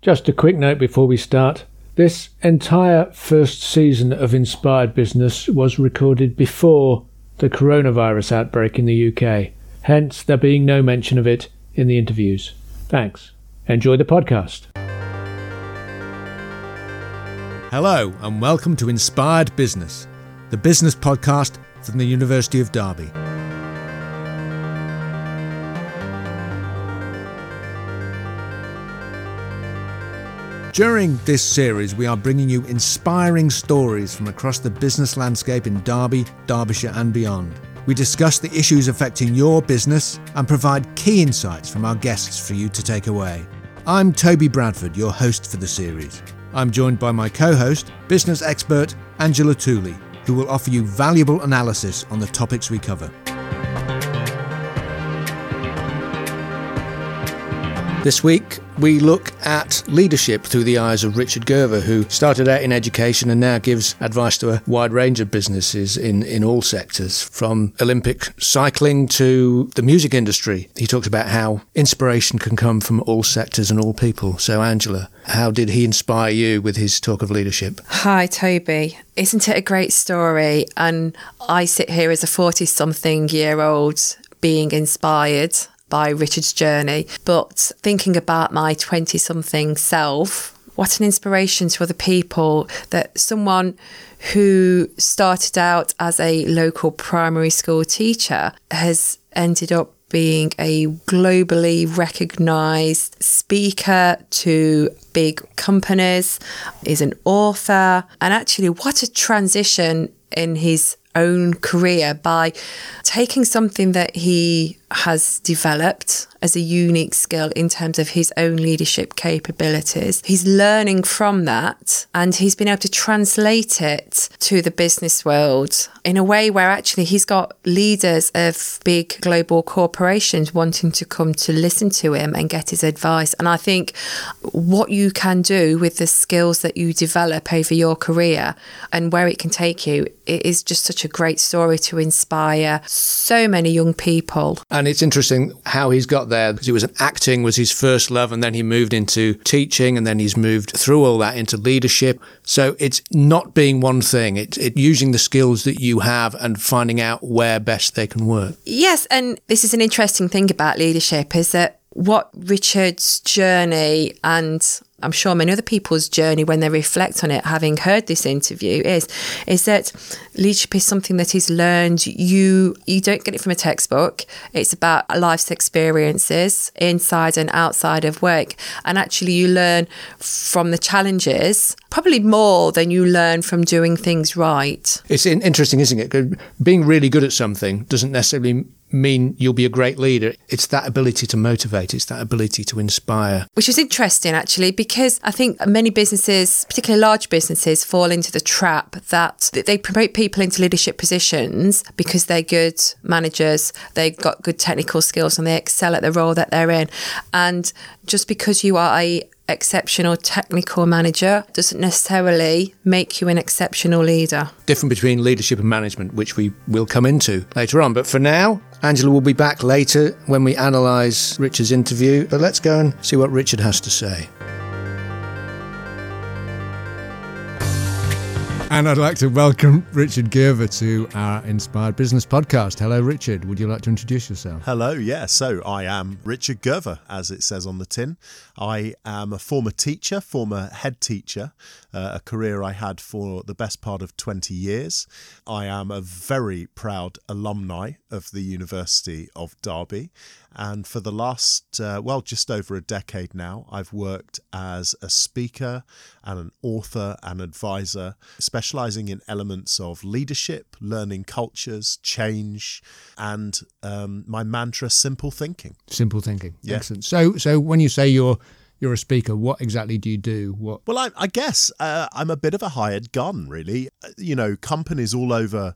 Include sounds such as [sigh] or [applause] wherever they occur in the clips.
Just a quick note before we start. This entire first season of Inspired Business was recorded before the coronavirus outbreak in the UK, hence there being no mention of it in the interviews. Thanks. Enjoy the podcast. Hello, and welcome to Inspired Business, the business podcast from the University of Derby. During this series, we are bringing you inspiring stories from across the business landscape in Derby, Derbyshire, and beyond. We discuss the issues affecting your business and provide key insights from our guests for you to take away. I'm Toby Bradford, your host for the series. I'm joined by my co host, business expert Angela Tooley, who will offer you valuable analysis on the topics we cover. This week, we look at leadership through the eyes of Richard Gerver, who started out in education and now gives advice to a wide range of businesses in, in all sectors, from Olympic cycling to the music industry. He talks about how inspiration can come from all sectors and all people. So, Angela, how did he inspire you with his talk of leadership? Hi, Toby. Isn't it a great story? And I sit here as a 40 something year old being inspired by Richard's journey. But thinking about my 20 something self, what an inspiration to other people that someone who started out as a local primary school teacher has ended up being a globally recognized speaker to big companies, is an author, and actually, what a transition in his own career by taking something that he has developed as a unique skill in terms of his own leadership capabilities. He's learning from that and he's been able to translate it to the business world in a way where actually he's got leaders of big global corporations wanting to come to listen to him and get his advice. And I think what you can do with the skills that you develop over your career and where it can take you, it is just such a great story to inspire so many young people. And it's interesting how he's got there because it was acting was his first love and then he moved into teaching and then he's moved through all that into leadership. So it's not being one thing. It's it using the skills that you have and finding out where best they can work. Yes, and this is an interesting thing about leadership is that what Richard's journey and I'm sure many other people's journey when they reflect on it, having heard this interview, is is that leadership is something that is learned. You you don't get it from a textbook. It's about life's experiences inside and outside of work, and actually you learn from the challenges probably more than you learn from doing things right. It's interesting, isn't it? Being really good at something doesn't necessarily mean you'll be a great leader. It's that ability to motivate, it's that ability to inspire. Which is interesting, actually, because I think many businesses, particularly large businesses, fall into the trap that they promote people into leadership positions because they're good managers, they've got good technical skills, and they excel at the role that they're in. And just because you are a exceptional technical manager doesn't necessarily make you an exceptional leader. Different between leadership and management, which we will come into later on. But for now, Angela will be back later when we analyse Richard's interview. But let's go and see what Richard has to say. And I'd like to welcome Richard Gerver to our Inspired Business podcast. Hello, Richard. Would you like to introduce yourself? Hello, yeah. So I am Richard Gerver, as it says on the tin. I am a former teacher, former head teacher, uh, a career I had for the best part of 20 years. I am a very proud alumni of the University of Derby. And for the last, uh, well, just over a decade now, I've worked as a speaker and an author and advisor, specializing in elements of leadership, learning cultures, change, and um, my mantra, simple thinking. Simple thinking. Yeah. Excellent. So, so when you say you're you're a speaker. What exactly do you do? What? Well, I, I guess uh, I'm a bit of a hired gun, really. Uh, you know, companies all over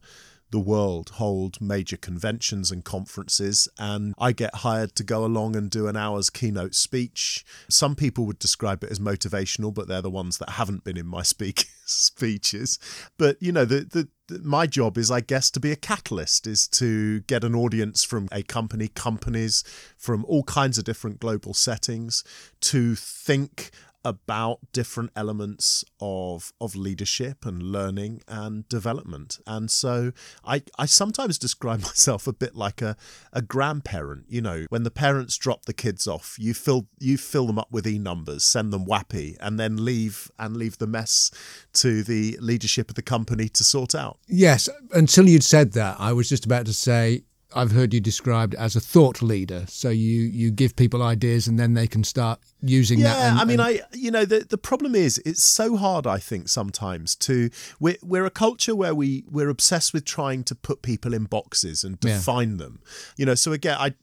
the world hold major conventions and conferences, and I get hired to go along and do an hour's keynote speech. Some people would describe it as motivational, but they're the ones that haven't been in my [laughs] speak speeches. But you know, the, the my job is, I guess, to be a catalyst, is to get an audience from a company, companies from all kinds of different global settings, to think about different elements of of leadership and learning and development. And so I, I sometimes describe [laughs] myself a bit like a, a grandparent. You know, when the parents drop the kids off, you fill you fill them up with e numbers, send them wappy, and then leave and leave the mess to the leadership of the company to sort out. Yes, until you'd said that, I was just about to say I've heard you described as a thought leader. So you you give people ideas and then they can start using yeah, that. Yeah, I mean, I you know the the problem is it's so hard. I think sometimes to we're we're a culture where we we're obsessed with trying to put people in boxes and define yeah. them. You know, so again, I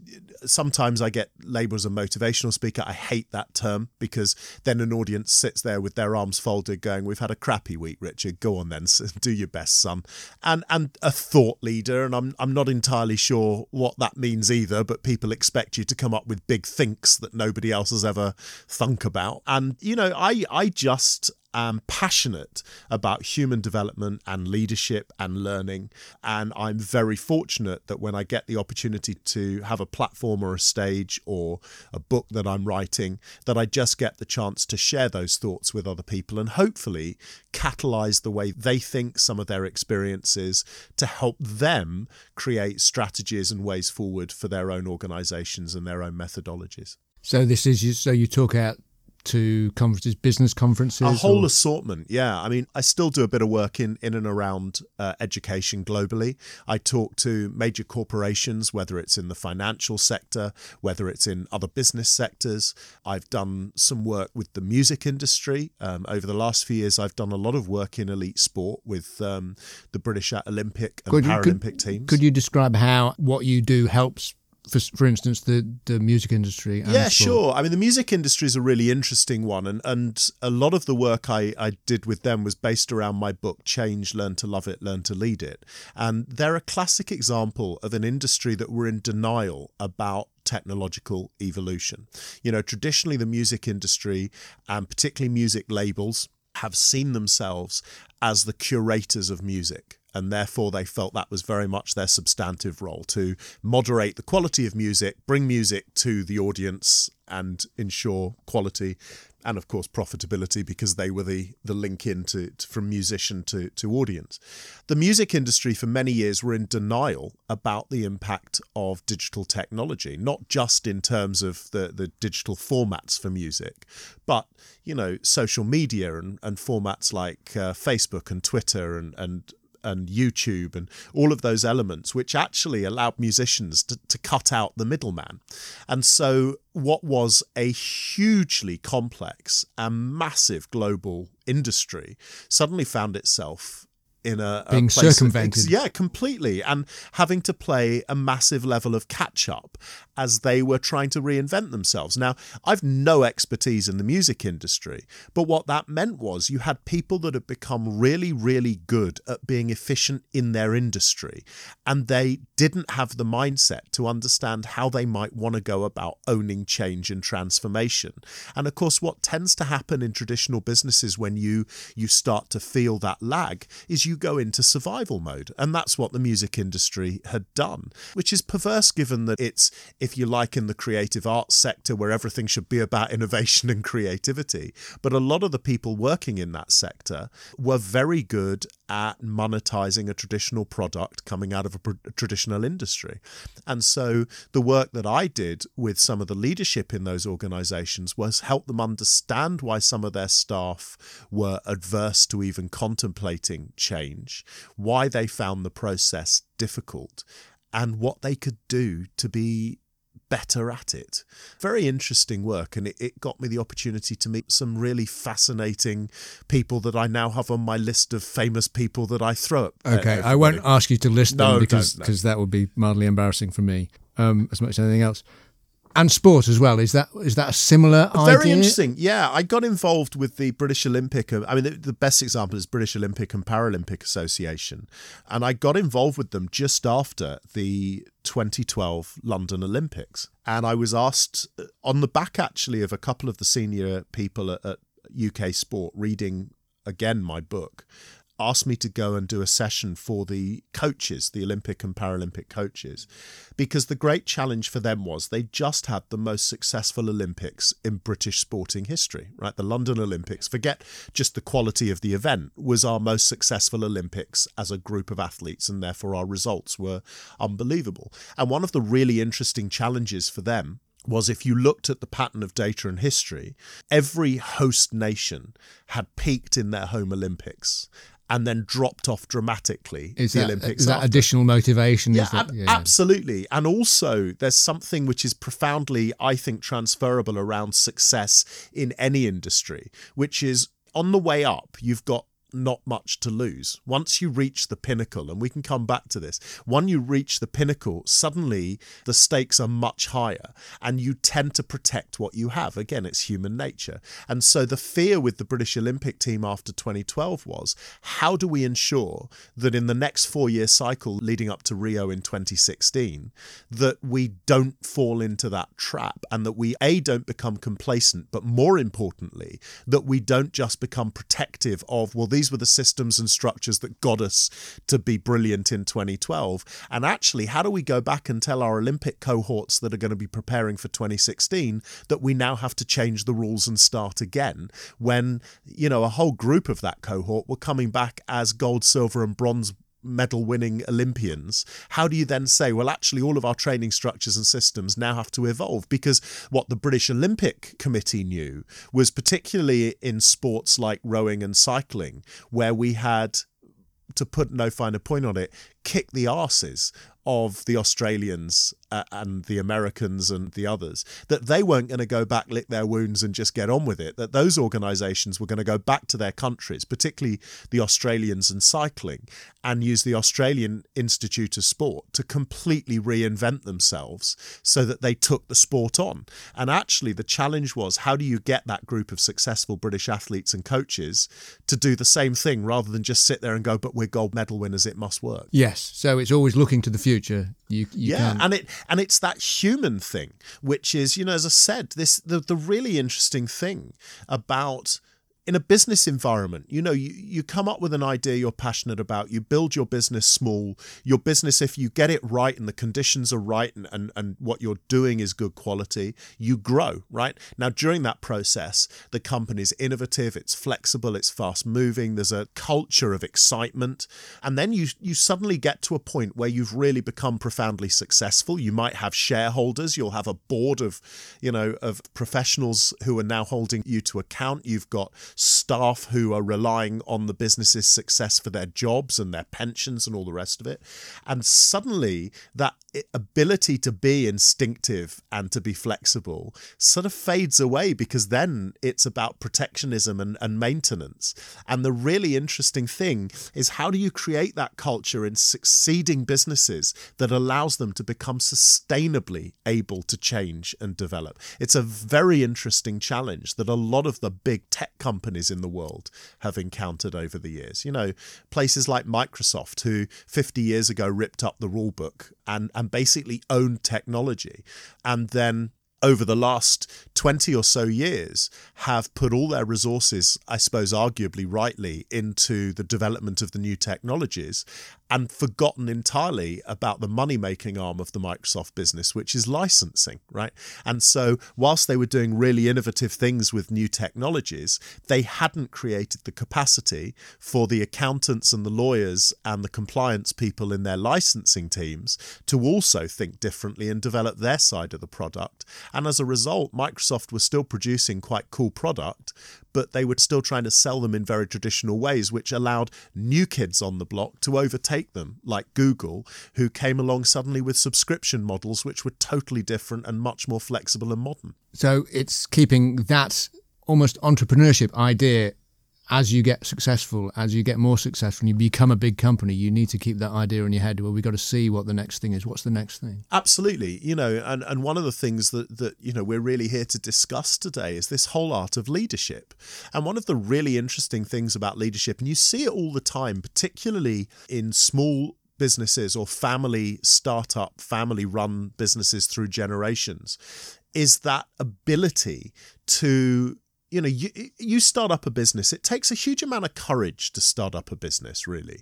sometimes I get labeled as a motivational speaker. I hate that term because then an audience sits there with their arms folded, going, "We've had a crappy week, Richard. Go on then, do your best, son." And and a thought leader, and I'm I'm not entirely sure what that means either. But people expect you to come up with big thinks that nobody else has ever thunk about. And you know, I I just am passionate about human development and leadership and learning. And I'm very fortunate that when I get the opportunity to have a platform or a stage or a book that I'm writing, that I just get the chance to share those thoughts with other people and hopefully catalyze the way they think, some of their experiences, to help them create strategies and ways forward for their own organizations and their own methodologies. So this is so you talk out to conferences, business conferences? A whole or? assortment, yeah. I mean, I still do a bit of work in, in and around uh, education globally. I talk to major corporations, whether it's in the financial sector, whether it's in other business sectors. I've done some work with the music industry. Um, over the last few years, I've done a lot of work in elite sport with um, the British Olympic and could Paralympic could, teams. Could you describe how what you do helps for, for instance, the, the music industry? yeah, sure. I mean, the music industry is a really interesting one. And, and a lot of the work I, I did with them was based around my book, Change, Learn to Love It, Learn to Lead It. And they're a classic example of an industry that were in denial about technological evolution. You know, traditionally, the music industry and particularly music labels have seen themselves as the curators of music and therefore they felt that was very much their substantive role to moderate the quality of music, bring music to the audience, and ensure quality and of course profitability because they were the the link in to, to, from musician to to audience. The music industry for many years were in denial about the impact of digital technology not just in terms of the the digital formats for music but you know social media and, and formats like uh, Facebook and Twitter and and and YouTube and all of those elements, which actually allowed musicians to, to cut out the middleman. And so, what was a hugely complex and massive global industry suddenly found itself in a, a being circumvented. yeah, completely, and having to play a massive level of catch up as they were trying to reinvent themselves. Now, I've no expertise in the music industry, but what that meant was you had people that had become really, really good at being efficient in their industry, and they didn't have the mindset to understand how they might want to go about owning change and transformation. And of course, what tends to happen in traditional businesses when you you start to feel that lag is you go into survival mode. And that's what the music industry had done, which is perverse given that it's, if you like, in the creative arts sector where everything should be about [laughs] innovation and creativity. But a lot of the people working in that sector were very good at monetizing a traditional product coming out of a, a traditional industry. And so the work that I did with some of the leadership in those organizations was help them understand why some of their staff were adverse to even contemplating change, why they found the process difficult, and what they could do to be better at it. Very interesting work, and it, it, got me the opportunity to meet some really fascinating people that I now have on my list of famous people that I throw up. Okay, I won't ask you to list them no, because because that would be mildly embarrassing for me um, as much as anything else and sport as well. Is that is that a similar Very idea? interesting. Yeah, I got involved with the British Olympic. I mean, the, the, best example is British Olympic and Paralympic Association, and I got involved with them just after the 2012 London Olympics, and I was asked uh, on the back actually of a couple of the senior people at, at UK Sport reading again my book asked me to go and do a session for the coaches, the Olympic and Paralympic coaches, because the great challenge for them was they just had the most successful Olympics in British sporting history, right? The London Olympics, forget just the quality of the event, was our most successful Olympics as a group of athletes, and therefore our results were unbelievable. And one of the really interesting challenges for them was if you looked at the pattern of data and history, every host nation had peaked in their home Olympics and then dropped off dramatically is the that, uh, Olympics. Is that after. additional motivation? Yeah, is that, ab- absolutely. And also, there's something which is profoundly, I think, transferable around success in any industry, which is on the way up, you've got not much to lose. Once you reach the pinnacle, and we can come back to this, when you reach the pinnacle, suddenly the stakes are much higher and you tend to protect what you have. Again, it's human nature. And so the fear with the British Olympic team after 2012 was how do we ensure that in the next four year cycle leading up to Rio in 2016, that we don't fall into that trap and that we, A, don't become complacent, but more importantly, that we don't just become protective of, well, these were the systems and structures that got us to be brilliant in 2012. And actually, how do we go back and tell our Olympic cohorts that are going to be preparing for 2016 that we now have to change the rules and start again when, you know, a whole group of that cohort were coming back as gold, silver, and bronze medal winning Olympians, how do you then say, well, actually, all of our training structures and systems now have to evolve? Because what the British Olympic Committee knew was particularly in sports like rowing and cycling, where we had, to put no finer point on it, kick the arses of the Australians uh, and the Americans and the others, that they weren't going to go back, lick their wounds, and just get on with it. That those organisations were going to go back to their countries, particularly the Australians and cycling, and use the Australian Institute of Sport to completely reinvent themselves so that they took the sport on. And actually, the challenge was how do you get that group of successful British athletes and coaches to do the same thing rather than just sit there and go, but we're gold medal winners, it must work. Yes. So it's always looking to the future. You, you yeah, can't- and it and it's that human thing, which is, you know, as I said, this the the really interesting thing about in a business environment, you know, you, you come up with an idea you're passionate about, you build your business small. Your business, if you get it right and the conditions are right and, and, and what you're doing is good quality, you grow, right? Now, during that process, the company's innovative, it's flexible, it's fast moving, there's a culture of excitement. And then you you suddenly get to a point where you've really become profoundly successful. You might have shareholders, you'll have a board of, you know, of professionals who are now holding you to account. You've got staff who are relying on the business's success for their jobs and their pensions and all the rest of it. And suddenly, that ability to be instinctive and to be flexible sort of fades away because then it's about protectionism and, and maintenance. And the really interesting thing is how do you create that culture in succeeding businesses that allows them to become sustainably able to change and develop? It's a very interesting challenge that a lot of the big tech companies in the world have encountered over the years. You know, places like Microsoft, who 50 years ago ripped up the rule book and, and basically owned technology, and then over the last 20 or so years have put all their resources, I suppose, arguably rightly, into the development of the new technologies and forgotten entirely about the money making arm of the Microsoft business, which is licensing, right? And so, whilst they were doing really innovative things with new technologies, they hadn't created the capacity for the accountants and the lawyers and the compliance people in their licensing teams to also think differently and develop their side of the product. And as a result, Microsoft was still producing quite cool product, but they were still trying to sell them in very traditional ways, which allowed new kids on the block to overtake them, like Google, who came along suddenly with subscription models which were totally different and much more flexible and modern. So it's keeping that almost entrepreneurship idea as you get successful, as you get more successful, and you become a big company, you need to keep that idea in your head. Well, we've got to see what the next thing is. What's the next thing? Absolutely. You know, and, and one of the things that, that, you know, we're really here to discuss today is this whole art of leadership. And one of the really interesting things about leadership, and you see it all the time, particularly in small businesses or family startup, family run businesses through generations, is that ability to you know, you, you start up a business, it takes a huge amount of courage to start up a business, really.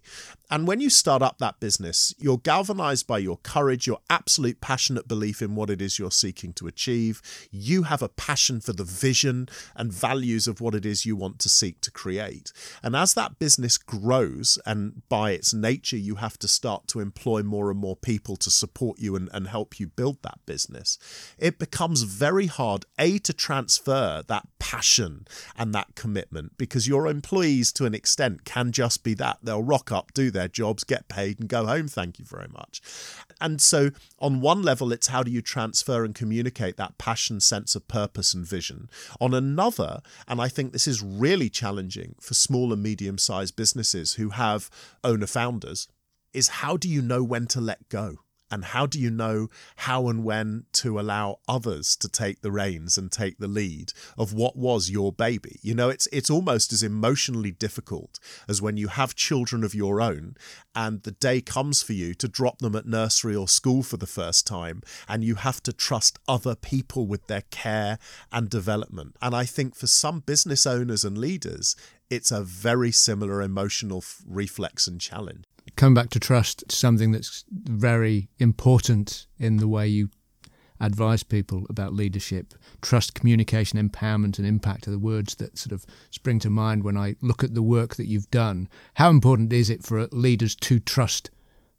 And when you start up that business, you're galvanized by your courage, your absolute passionate belief in what it is you're seeking to achieve. You have a passion for the vision and values of what it is you want to seek to create. And as that business grows, and by its nature, you have to start to employ more and more people to support you and, and help you build that business, it becomes very hard, A, to transfer that passion passion and that commitment because your employees, to an extent, can just be that. They'll rock up, do their jobs, get paid, and go home. Thank you very much. And so, on one level, it's how do you transfer and communicate that passion, sense of purpose, and vision. On another, and I think this is really challenging for small and medium sized businesses who have owner founders, is how do you know when to let go? And how do you know how and when to allow others to take the reins and take the lead of what was your baby? You know, it's it's almost as emotionally difficult as when you have children of your own and the day comes for you to drop them at nursery or school for the first time and you have to trust other people with their care and development. And I think for some business owners and leaders, it's a very similar emotional reflex and challenge coming back to trust, something that's very important in the way you advise people about leadership. Trust, communication, empowerment, and impact are the words that sort of spring to mind when I look at the work that you've done. How important is it for leaders to trust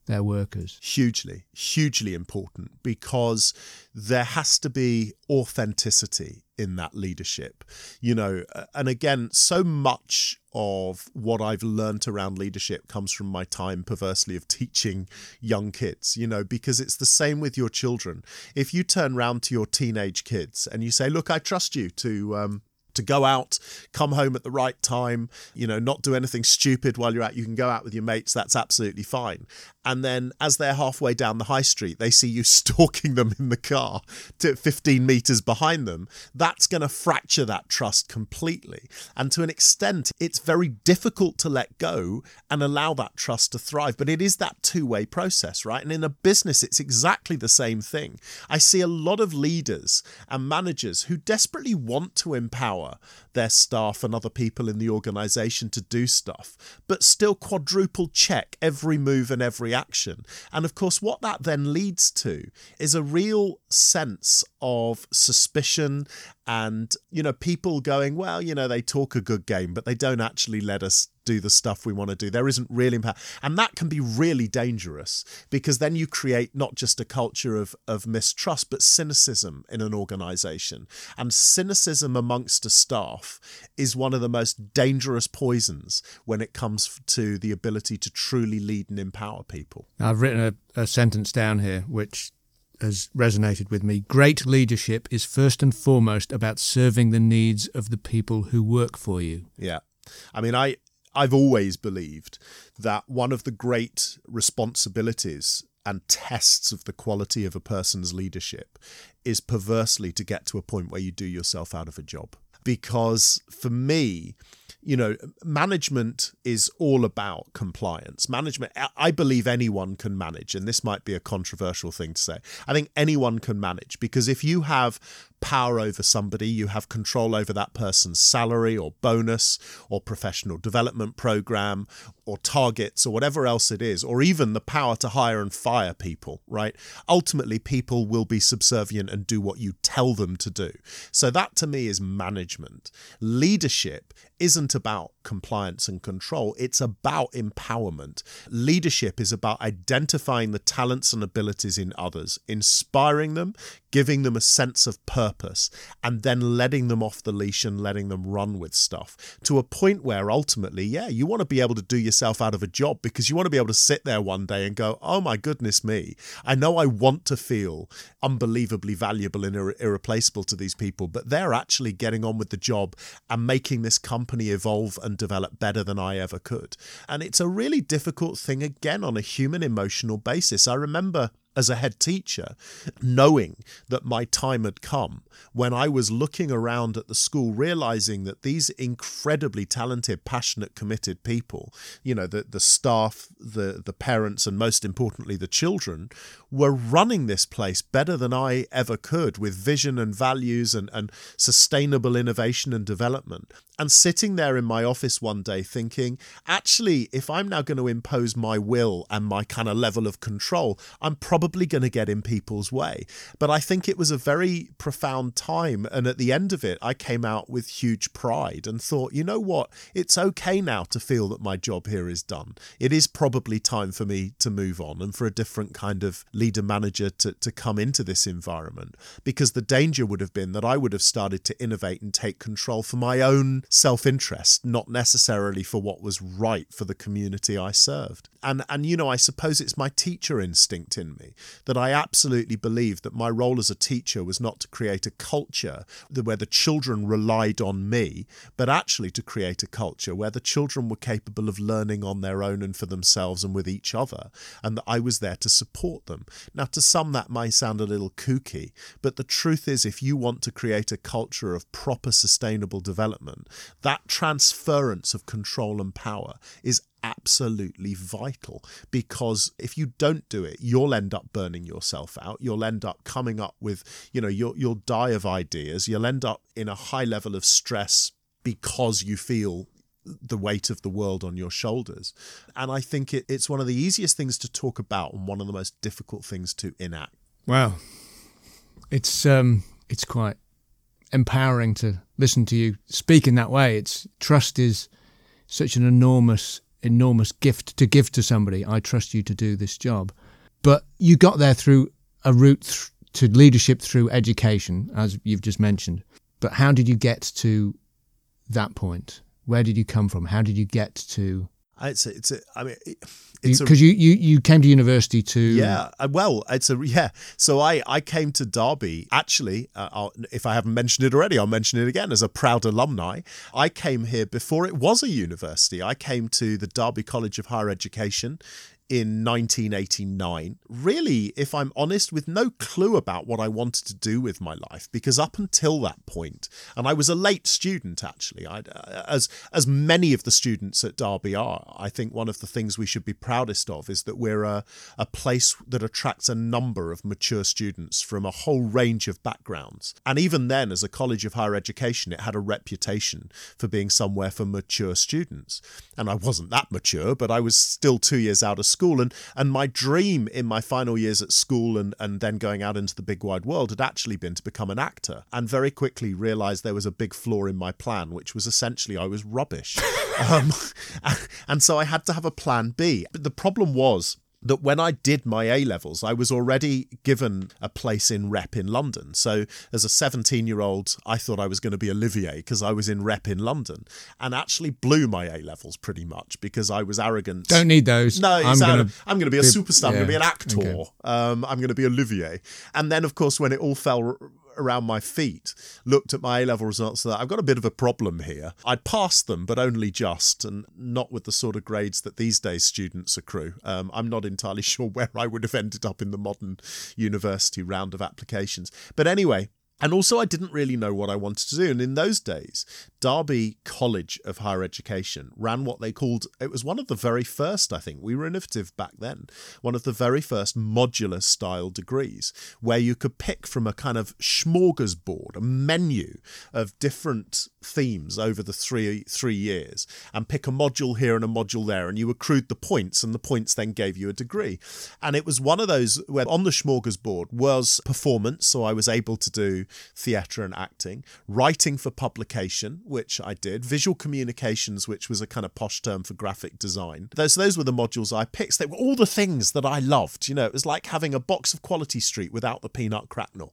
their workers? Hugely, hugely important because there has to be authenticity in that leadership. You know, and again, so much of what I've learned around leadership comes from my time, perversely, of teaching young kids, you know, because it's the same with your children. If you turn around to your teenage kids and you say, Look, I trust you to, um, to go out, come home at the right time, you know, not do anything stupid while you're out. You can go out with your mates, that's absolutely fine. And then as they're halfway down the high street, they see you [laughs] stalking them in the car to 15 meters behind them. That's going to fracture that trust completely. And to an extent, it's very difficult to let go and allow that trust to thrive. But it is that two way process, right? And in a business, it's exactly the same thing. I see a lot of leaders and managers who desperately want to empower empower their staff and other people in the organization to do stuff, but still quadruple check every move and every action. And of course, what that then leads to is a real sense of suspicion and, you know, people going, well, you know, they talk a good game, but they don't actually let us do the stuff we want to do. There isn't real impact. And that can be really dangerous because then you create not just a culture of, of mistrust, but cynicism in an organization. And cynicism amongst a staff is one of the most dangerous poisons when it comes to the ability to truly lead and empower people. I've written a, a sentence down here which has resonated with me. Great leadership is first and foremost about serving the needs of the people who work for you. Yeah. I mean, I, I've always believed that one of the great responsibilities and tests of the quality of a person's leadership is perversely to get to a point where you do yourself out of a job. Because for me, you know, management is all about compliance. Management, I believe anyone can manage, and this might be a controversial thing to say. I think anyone can manage because if you have power over somebody, you have control over that person's salary or bonus or professional development program or targets or whatever else it is, or even the power to hire and fire people, right? Ultimately, people will be subservient and do what you tell them to do. So, that to me is management. Leadership isn't about compliance and control, it's about empowerment. Leadership is about identifying the talents and abilities in others, inspiring them, giving them a sense of purpose, and then letting them off the leash and letting them run with stuff to a point where ultimately, yeah, you want to be able to do yourself out of a job because you want to be able to sit there one day and go, oh my goodness me, I know I want to feel unbelievably valuable and irre- irreplaceable to these people, but they're actually getting on with the job and making this company evolve and develop better than I ever could. And it's a really difficult thing, again, on a human emotional basis. I remember as a head teacher, knowing that my time had come, when I was looking around at the school, realizing that these incredibly talented, passionate, committed people, you know, the, the staff, the, the parents, and most importantly, the children, were running this place better than I ever could with vision and values and, and sustainable innovation and development. And sitting there in my office one day thinking, actually, if I'm now going to impose my will and my kind of level of control, I'm probably going to get in people's way. But I think it was a very profound time. And at the end of it, I came out with huge pride and thought, you know what? It's okay now to feel that my job here is done. It is probably time for me to move on and for a different kind of leader manager to, to come into this environment. Because the danger would have been that I would have started to innovate and take control for my own self interest, not necessarily for what was right for the community I served. And, and, you know, I suppose it's my teacher instinct in me that I absolutely believe that my role as a teacher was not to create a culture where the children relied on me, but actually to create a culture where the children were capable of learning on their own and for themselves and with each other, and that I was there to support them. Now, to some, that may sound a little kooky, but the truth is, if you want to create a culture of proper sustainable development, that transference of control and power is absolutely vital because if you don't do it you'll end up burning yourself out. You'll end up coming up with you know you'll, you'll die of ideas. You'll end up in a high level of stress because you feel the weight of the world on your shoulders. And i think it, it's one of the easiest things to talk about and one of the most difficult things to enact. Wow. It's um it's quite empowering to listen to you speak in that way. It's trust is such an enormous, enormous gift to give to somebody. I trust you to do this job. But you got there through a route th- to leadership through education, as you've just mentioned. But how did you get to that point? Where did you come from? How did you get to? It's a, it's a, I mean, because you, you, you came to university to yeah uh, well it's a yeah. So I I came to Derby. Actually uh, if I haven't mentioned it already I'll mention it again as a proud alumni. I came here before it was a university. I came to the Derby College of Higher Education in 1989. Really, if I'm honest, with no clue about what I wanted to do with my life, because up until that point, and I was a late student actually, I, uh, as as many of the students at Derby are. I think one of the things we should be proudest of is that we're a, a place that attracts a number of mature students from a whole range of backgrounds. And even then, as a college of higher education, it had a reputation for being somewhere for mature students. And I wasn't that mature, but I was still two years out of school school. And, and my dream in my final years at school and, and then going out into the big wide world had actually been to become an actor. And very quickly realized there was a big flaw in my plan, which was essentially I was rubbish. [laughs] um, [laughs] and so I had to have a plan B. But the problem was, that when I did my A levels, I was already given a place in rep in London. So as a 17 year old, I thought I was going to be Olivier because I was in rep in London and actually blew my A levels pretty much because I was arrogant. Don't need those. No, I'm going to be a superstar. Yeah, I'm going to be an actor. Okay. Um, I'm going to be Olivier. And then, of course, when it all fell around my feet, looked at my A level results, that I've got a bit of a problem here. I'd passed them, but only just, and not with the sort of grades that these days students accrue. Um, I'm not entirely [laughs] sure where I would have ended up in the modern university round of applications. But anyway, and also, I didn't really know what I wanted to do. And in those days, Derby College of Higher Education ran what they called, it was one of the very first, I think, we were innovative back then, one of the very first modular style degrees, where you could pick from a kind of smorgasbord, a menu of different themes over the three three years, and pick a module here and a module there, and you accrued the points, and the points then gave you a degree. And it was one of those where on the smorgasbord was performance, so I was able to do theatre and acting, writing for publication, which I did, visual communications, which was a kind of posh term for graphic design. Those those were the modules I picked. They were all the things that I loved. You know, it was like having a box of Quality Street without the peanut cracknel.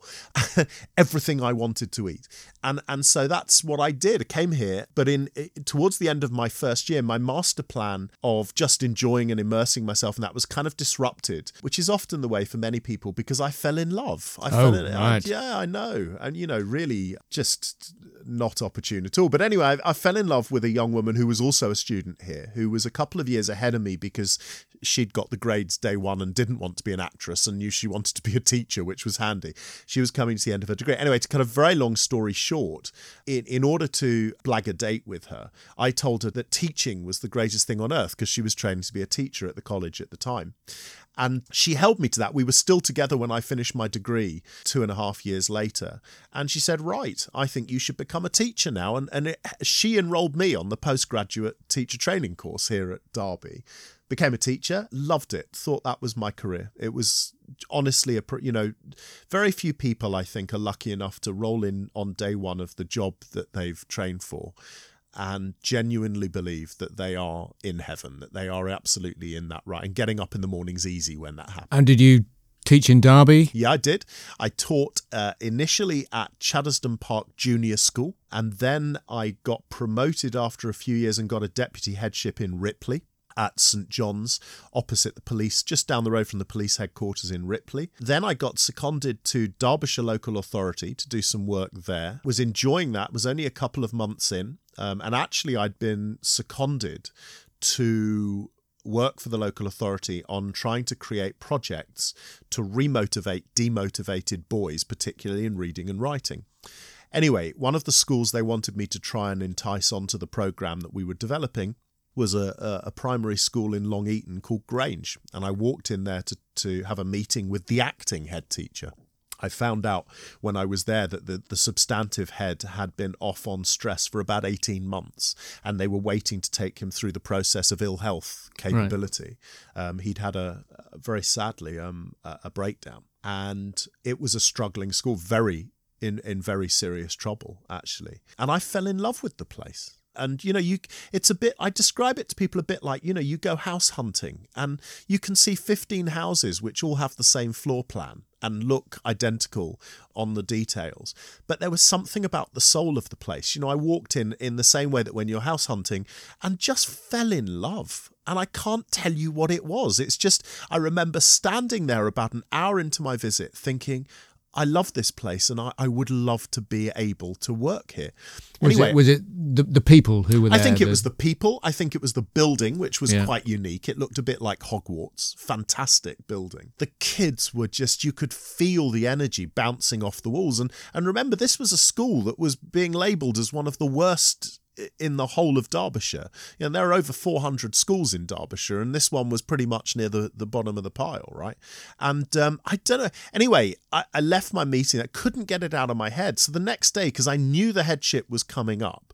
[laughs] Everything I wanted to eat, and and so that's what I did. I came here, but in towards the end of my first year, my master plan of just enjoying and immersing myself in that was kind of disrupted, which is often the way for many people because I fell in love. I oh, fell in, right. I, yeah, I know. And, you know, really just not opportune at all. But anyway, I, I, fell in love with a young woman who was also a student here, who was a couple of years ahead of me because she'd got the grades day one and didn't want to be an actress and knew she wanted to be a teacher, which was handy. She was coming to the end of her degree. Anyway, to cut a very long story short, in, in order to blag a date with her, I told her that teaching was the greatest thing on earth because she was training to be a teacher at the college at the time. And she held me to that. We were still together when I finished my degree two and a half years later. And she said, Right, I think you should become a teacher now. And, and it, she enrolled me on the postgraduate teacher training course here at Derby became a teacher, loved it, thought that was my career. It was honestly a you know, very few people I think are lucky enough to roll in on day one of the job that they've trained for and genuinely believe that they are in heaven, that they are absolutely in that right. And getting up in the morning's easy when that happens. And did you teach in Derby? Yeah, I did. I taught uh, initially at Chaddesden Park Junior School, and then I got promoted after a few years and got a deputy headship in Ripley at St John's, opposite the police, just down the road from the police headquarters in Ripley. Then I got seconded to Derbyshire Local Authority to do some work there. Was enjoying that, was only a couple of months in. Um, and actually, I'd been seconded to work for the local authority on trying to create projects to remotivate demotivated boys, particularly in reading and writing. Anyway, one of the schools they wanted me to try and entice onto the program that we were developing was a, a, primary school in Long Eaton called Grange, and I walked in there to, to have a meeting with the acting head teacher. I found out when I was there that the, the substantive head had been off on stress for about 18 months and they were waiting to take him through the process of ill health capability. Right. Um, he'd had a, very sadly um, a, a breakdown and it was a struggling school, very in, in very serious trouble actually. And I fell in love with the place and you know you it's a bit i describe it to people a bit like you know you go house hunting and you can see 15 houses which all have the same floor plan and look identical on the details. But there was something about the soul of the place. You know i walked in in the same way that when you're house hunting and just fell in love. And I can't tell you what it was. It's just, I remember standing there about an hour into my visit thinking, I love this place and I, I would love to be able to work here. Was anyway, it, was it the, the people who were there? I think it the... was the people. I think it was the building, which was yeah. quite unique. It looked a bit like Hogwarts. Fantastic building. The kids were just, you could feel the energy bouncing off the walls. And, and remember, this was a school that was being labelled as one of the worst in the whole of Derbyshire. You know, there are over 400 schools in Derbyshire, and this one was pretty much near the, the bottom of the pile, right? And um, I don't know. Anyway, I, I left my meeting. I couldn't get it out of my head. So the next day, because I knew the headship was coming up,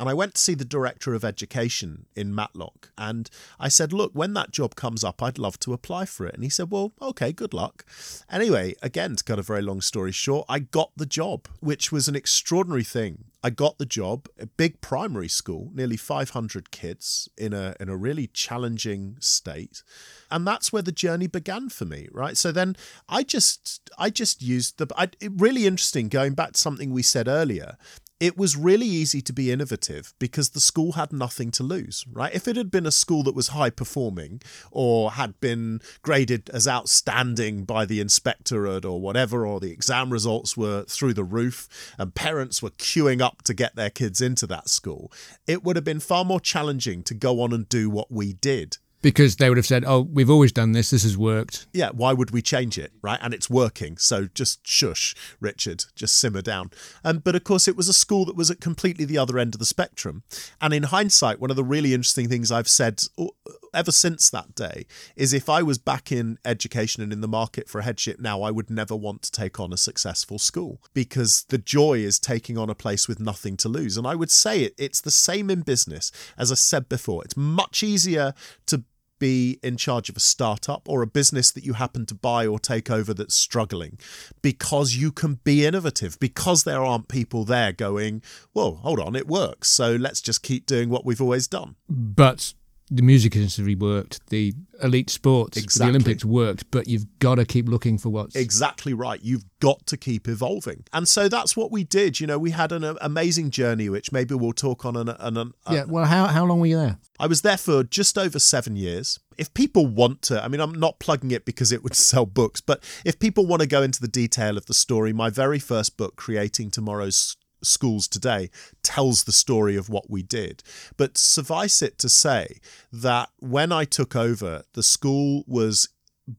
and I went to see the director of education in Matlock. And I said, Look, when that job comes up, I'd love to apply for it. And he said, Well, okay, good luck. Anyway, again, to cut a very long story short, I got the job, which was an extraordinary thing. I got the job, a big primary school, nearly 500 kids in a in a really challenging state, and that's where the journey began for me. Right, so then I just I just used the I, really interesting going back to something we said earlier it was really easy to be innovative because the school had nothing to lose, right? If it had been a school that was high performing or had been graded as outstanding by the inspectorate or whatever, or the exam results were through the roof and parents were queuing up to get their kids into that school, it would have been far more challenging to go on and do what we did because they would have said, "Oh, we've always done this. This has worked." Yeah, why would we change it, right? And it's working. So just shush, Richard. Just simmer down. Um, but of course, it was a school that was at completely the other end of the spectrum. And in hindsight, one of the really interesting things I've said uh, ever since that day is if I was back in education and in the market for a headship now, I would never want to take on a successful school because the joy is taking on a place with nothing to lose. And I would say it, it's the same in business. As I said before, it's much easier to be in charge of a startup or a business that you happen to buy or take over that's struggling because you can be innovative, because there aren't people there going, well, hold on, it works. So let's just keep doing what we've always done. But the music industry worked, the elite sports, Exactly. the Olympics worked, but you've got to keep looking for what's Exactly right. You've got to keep evolving. And so that's what we did. You know, we had an uh, amazing journey, which maybe we'll talk on. An, an, an, Yeah. Well, how how long were you there? I was there for just over seven years. If people want to, I mean, I'm not plugging it because it would [laughs] sell books, but if people want to go into the detail of the story, my very first book, Creating Tomorrow's Schools Today, tells the story of what we did. But suffice it to say that when I took over, the school was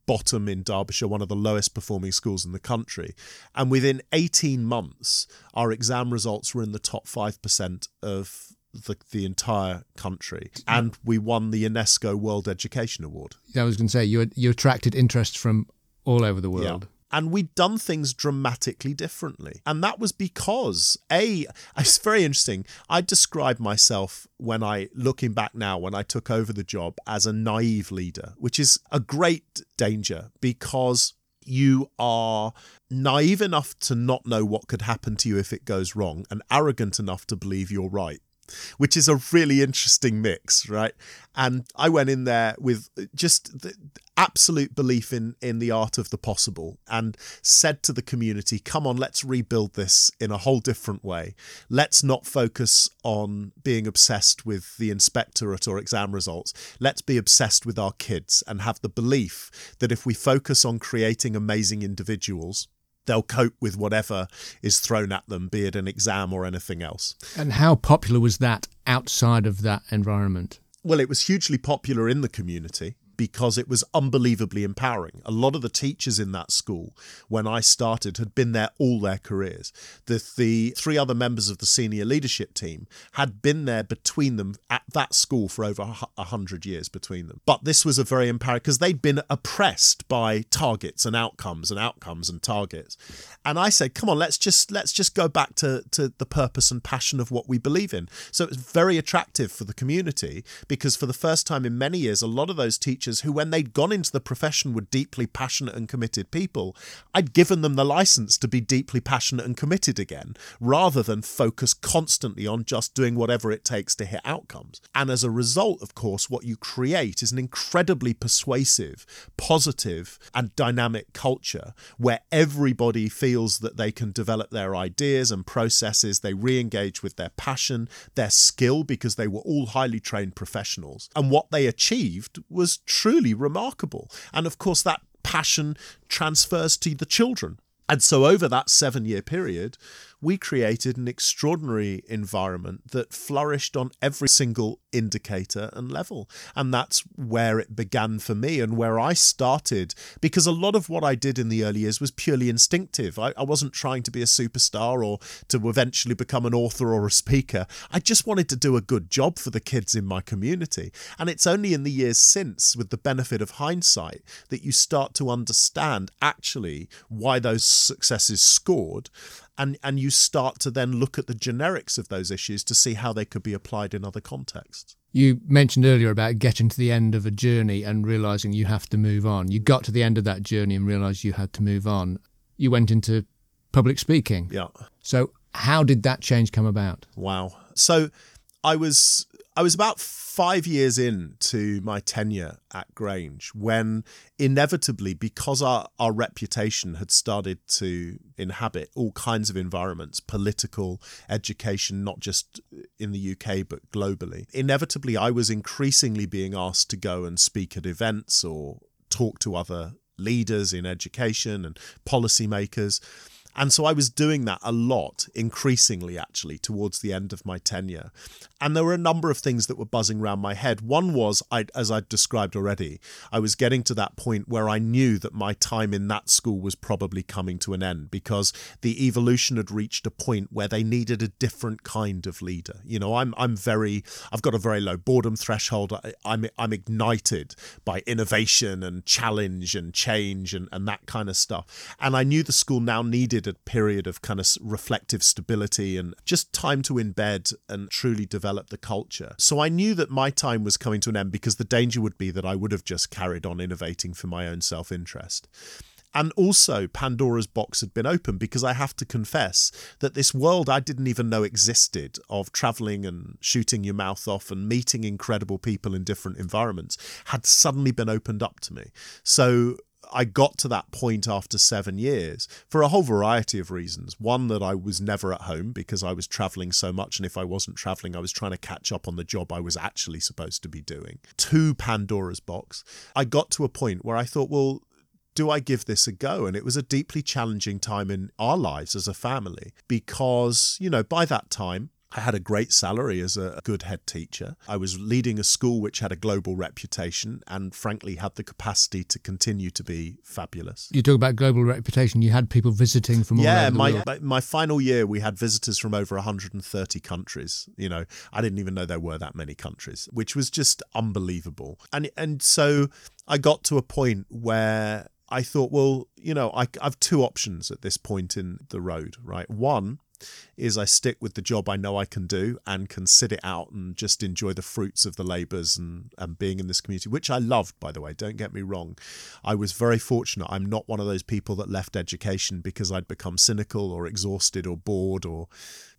bottom in Derbyshire, one of the lowest performing schools in the country. And within 18 months, our exam results were in the top 5% of the, the entire country. And we won the UNESCO World Education Award. I was going to say you you attracted interest from all over the world. And we'd done things dramatically differently. And that was because, A, [laughs] it's very interesting. I describe myself when I, looking back now, when I took over the job as a naive leader, which is a great danger because you are naive enough to not know what could happen to you if it goes wrong and arrogant enough to believe you're right which is a really interesting mix, right? And I went in there with just the absolute belief in in the art of the possible and said to the community, "Come on, let's rebuild this in a whole different way. Let's not focus on being obsessed with the inspectorate or exam results. Let's be obsessed with our kids and have the belief that if we focus on creating amazing individuals, they'll cope with whatever is thrown at them, be it an exam or anything else. And how popular was that outside of that environment? Well, it was hugely popular in the community because it was unbelievably empowering. A lot of the teachers in that school, when I started, had been there all their careers. The, the three other members of the senior leadership team had been there between them at that school for over a hundred years between them. But this was a very empowering because they'd been oppressed by targets and outcomes and outcomes and targets. And I said, come on, let's just let's just go back to, to the purpose and passion of what we believe in. So it was very attractive for the community because for the first time in many years, a lot of those teachers who, when they'd gone into the profession, were deeply passionate and committed people, I'd given them the license to be deeply passionate and committed again, rather than focus constantly on just doing whatever it takes to hit outcomes. And as a result, of course, what you create is an incredibly persuasive, positive, and dynamic culture where everybody feels that they can develop their ideas and processes. They re engage with their passion, their skill, because they were all highly trained professionals. And what they achieved was truly remarkable. And of course, that passion transfers to the children. And so, over that seven year period, we created an extraordinary environment that flourished on every single indicator and level. And that's where it began for me and where I started, because a lot of what I did in the early years was purely instinctive. I, I wasn't trying to be a superstar or to eventually become an author or a speaker. I just wanted to do a good job for the kids in my community. And it's only in the years since, with the benefit of hindsight, that you start to understand actually why those successes scored and and you start to then look at the generics of those issues to see how they could be applied in other contexts. You mentioned earlier about getting to the end of a journey and realizing you have to move on. You got to the end of that journey and realized you had to move on. You went into public speaking. Yeah. So, how did that change come about? Wow. So I was I was about five years into my tenure at Grange when inevitably, because our, our reputation had started to inhabit all kinds of environments, political, education, not just in the UK but globally, inevitably I was increasingly being asked to go and speak at events or talk to other leaders in education and policymakers. And so I was doing that a lot, increasingly actually, towards the end of my tenure. And there were a number of things that were buzzing around my head. One was, I, as I described already, I was getting to that point where I knew that my time in that school was probably coming to an end because the evolution had reached a point where they needed a different kind of leader. You know, I'm I'm very, I've got a very low boredom threshold. I, I'm I'm ignited by innovation and challenge and change and and that kind of stuff. And I knew the school now needed a period of kind of reflective stability and just time to embed and truly develop the culture. So I knew that my time was coming to an end because the danger would be that I would have just carried on innovating for my own self interest. And also, Pandora's box had been opened because I have to confess that this world I didn't even know existed of traveling and shooting your mouth off and meeting incredible people in different environments had suddenly been opened up to me. So I got to that point after seven years for a whole variety of reasons. One, that I was never at home because I was traveling so much. And if I wasn't traveling, I was trying to catch up on the job I was actually supposed to be doing. Two, Pandora's box. I got to a point where I thought, well, do I give this a go? And it was a deeply challenging time in our lives as a family because, you know, by that time, I had a great salary as a good head teacher. I was leading a school which had a global reputation and, frankly, had the capacity to continue to be fabulous. You talk about global reputation. You had people visiting from all yeah, over the my, world. my my final year we had visitors from over 130 countries. You know, I didn't even know there were that many countries, which was just unbelievable. And and so I got to a point where I thought, well, you know, I, I've two options at this point in the road, right? One is I stick with the job I know I can do and can sit it out and just enjoy the fruits of the labours and, and being in this community, which I loved, by the way. Don't get me wrong. I was very fortunate. I'm not one of those people that left education because I'd become cynical or exhausted or bored or.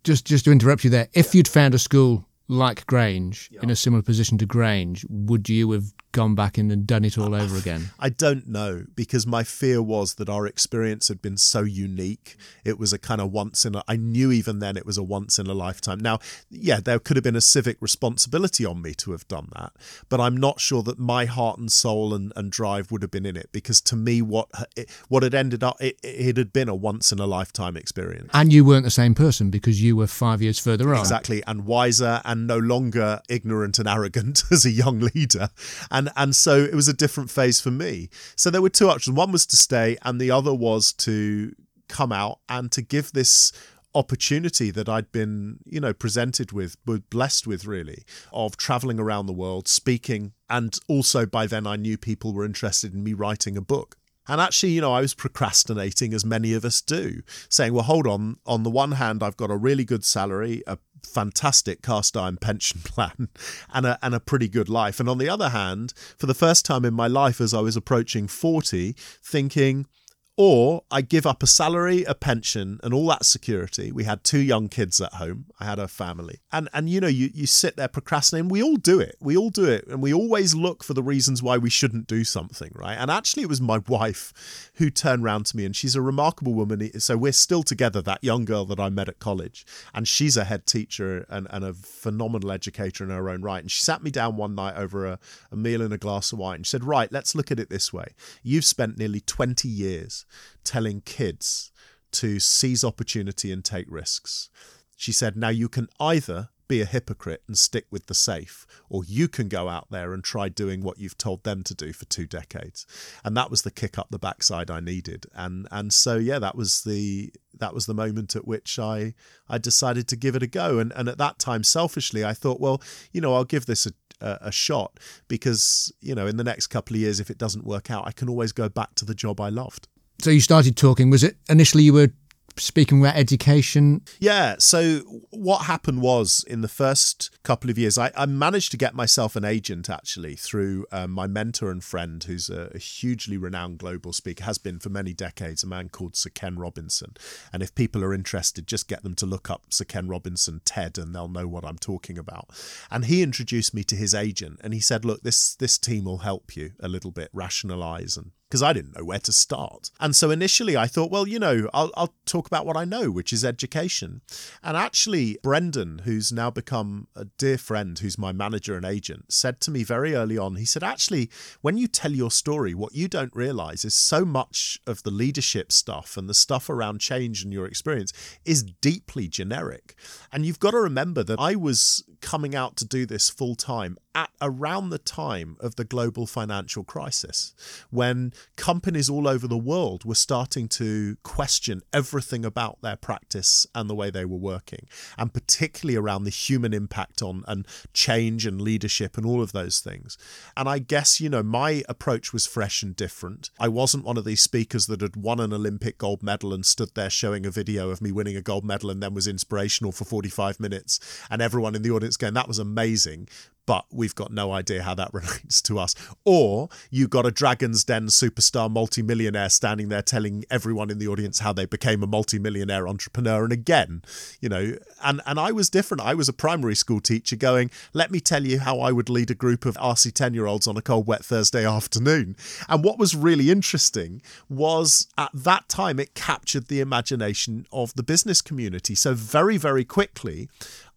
Just, just to interrupt you there, if you'd found a school like Grange in a similar position to Grange, would you have gone back in and done it all over again? [sighs] I don't know because my fear was that our experience had been so unique. It was a kind of once in a, I knew even then it was a once in a lifetime. Now, yeah, there could have been a civic responsibility on me to have done that, but I'm not sure that my heart and soul and, and drive would have been in it because to me, what it, what had ended up, it, it had been a once in a lifetime experience. And you weren't the same person because you were five years further on. Exactly, and wiser and no longer ignorant and arrogant [laughs] as a young leader. And and so it was a different phase for me. So there were two options. One was to stay and the other was to come out and to give this opportunity that I'd been, you know, presented with, blessed with really, of traveling around the world, speaking, and also by then I knew people were interested in me writing a book. And actually, you know, I was procrastinating as many of us do, saying, well, hold on. On the one hand, I've got a really good salary, a fantastic cast iron pension [laughs] plan, and a, and a pretty good life. And on the other hand, for the first time in my life, as I was approaching 40, thinking, or I give up a salary, a pension, and all that security. We had two young kids at home. I had a family. And and you know, you, you sit there procrastinating. We all do it. We all do it. And we always look for the reasons why we shouldn't do something, right? And actually it was my wife who turned round to me and she's a remarkable woman. So we're still together, that young girl that I met at college. And she's a head teacher and, and a phenomenal educator in her own right. And she sat me down one night over a, a meal and a glass of wine. She said, Right, let's look at it this way. You've spent nearly 20 years telling kids to seize opportunity and take risks. She said, Now you can either be a hypocrite and stick with the safe, or you can go out there and try doing what you've told them to do for two decades. And that was the kick up the backside I needed. And and so yeah, that was the that was the moment at which I I decided to give it a go. And and at that time, selfishly, I thought, well, you know, I'll give this a a, shot because you know in the next couple of years if it doesn't work out i can always go back to the job i loved so you started talking. Was it initially you were speaking about education? Yeah. So what happened was in the first couple of years, I, I managed to get myself an agent actually through um, my mentor and friend, who's a, a, hugely renowned global speaker, has been for many decades, a man called Sir Ken Robinson. And if people are interested, just get them to look up Sir Ken Robinson TED, and they'll know what I'm talking about. And he introduced me to his agent, and he said, "Look, this this team will help you a little bit rationalize and because I didn't know where to start. And so initially I thought, well, you know, I'll, I'll talk about what I know, which is education. And actually, Brendan, who's now become a dear friend, who's my manager and agent, said to me very early on, he said, actually, when you tell your story, what you don't realize is so much of the leadership stuff and the stuff around change and your experience is deeply generic. And you've got to remember that I was coming out to do this full time at around the time of the global financial crisis, when companies all over the world were starting to question everything about their practice and the way they were working, and particularly around the human impact on and change and leadership and all of those things. And I guess, you know, my approach was fresh and different. I wasn't one of these speakers that had won an Olympic gold medal and stood there showing a video of me winning a gold medal and then was inspirational for 45 minutes and everyone in the audience going, that was amazing but we've got no idea how that [laughs] relates to us. Or you got a Dragon's Den superstar multimillionaire standing there telling everyone in the audience how they became a multimillionaire entrepreneur. And again, you know, and, and I was different. I was a primary school teacher going, let me tell you how I would lead a group of RC 10 year olds on a cold, wet Thursday [laughs] afternoon. And what was really interesting was at that time, it captured the imagination of the business community. So very, very quickly,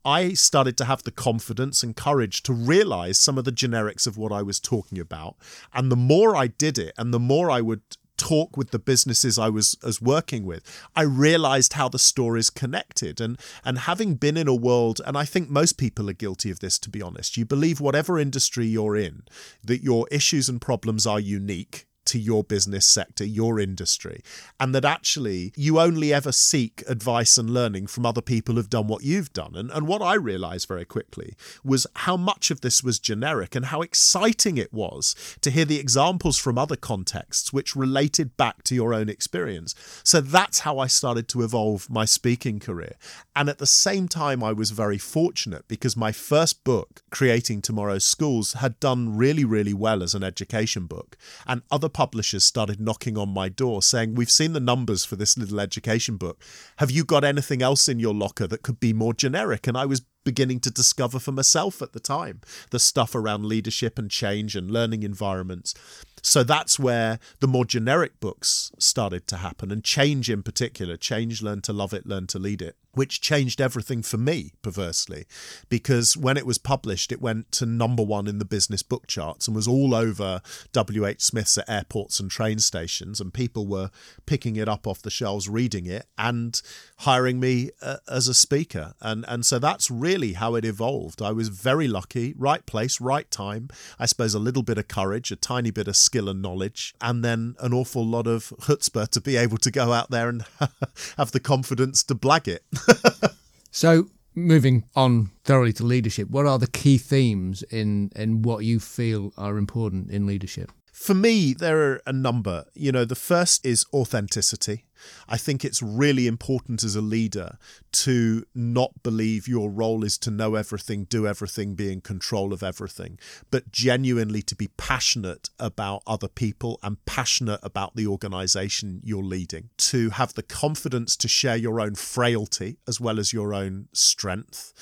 I started to have the confidence and courage to realize some of the generics of what I was talking about. And the more I did it and the more I would talk with the businesses I was as working with, I realized how the stories connected. And and having been in a world, and I think most people are guilty of this to be honest, you believe whatever industry you're in, that your issues and problems are unique to your business sector, your industry, and that actually you only ever seek advice and learning from other people who've done what you've done. And, and what I realized very quickly was how much of this was generic and how exciting it was to hear the examples from other contexts which related back to your own experience. So that's how I started to evolve my speaking career. And at the same time, I was very fortunate because my first book, Creating Tomorrow's Schools, had done really, really well as an education book. And other publishers started knocking on my door saying, We've seen the numbers for this little education book. Have you got anything else in your locker that could be more generic? And I was beginning to discover for myself at the time the stuff around leadership and change and learning environments. So that's where the more generic books started to happen, and change in particular change, learn to love it, learn to lead it which changed everything for me, perversely, because when it was published, it went to number one in the business book charts and was all over W.H. Smith's at airports and train stations, and people were picking it up off the shelves, reading it, and hiring me uh, as a speaker. And, and so that's really how it evolved. I was very lucky, right place, right time. I suppose a little bit of courage, a tiny bit of skill and knowledge, and then an awful lot of chutzpah to be able to go out there and [laughs] have the confidence to blag it. [laughs] [laughs] so moving on thoroughly to leadership, what are the key themes in in what you feel are important in leadership? For me, there are a number. You know, the first is authenticity. I think it's really important as a leader to not believe your role is to know everything, do everything, be in control of everything, but genuinely to be passionate about other people and passionate about the organization you're leading. To have the confidence to share your own frailty as well as your own strength.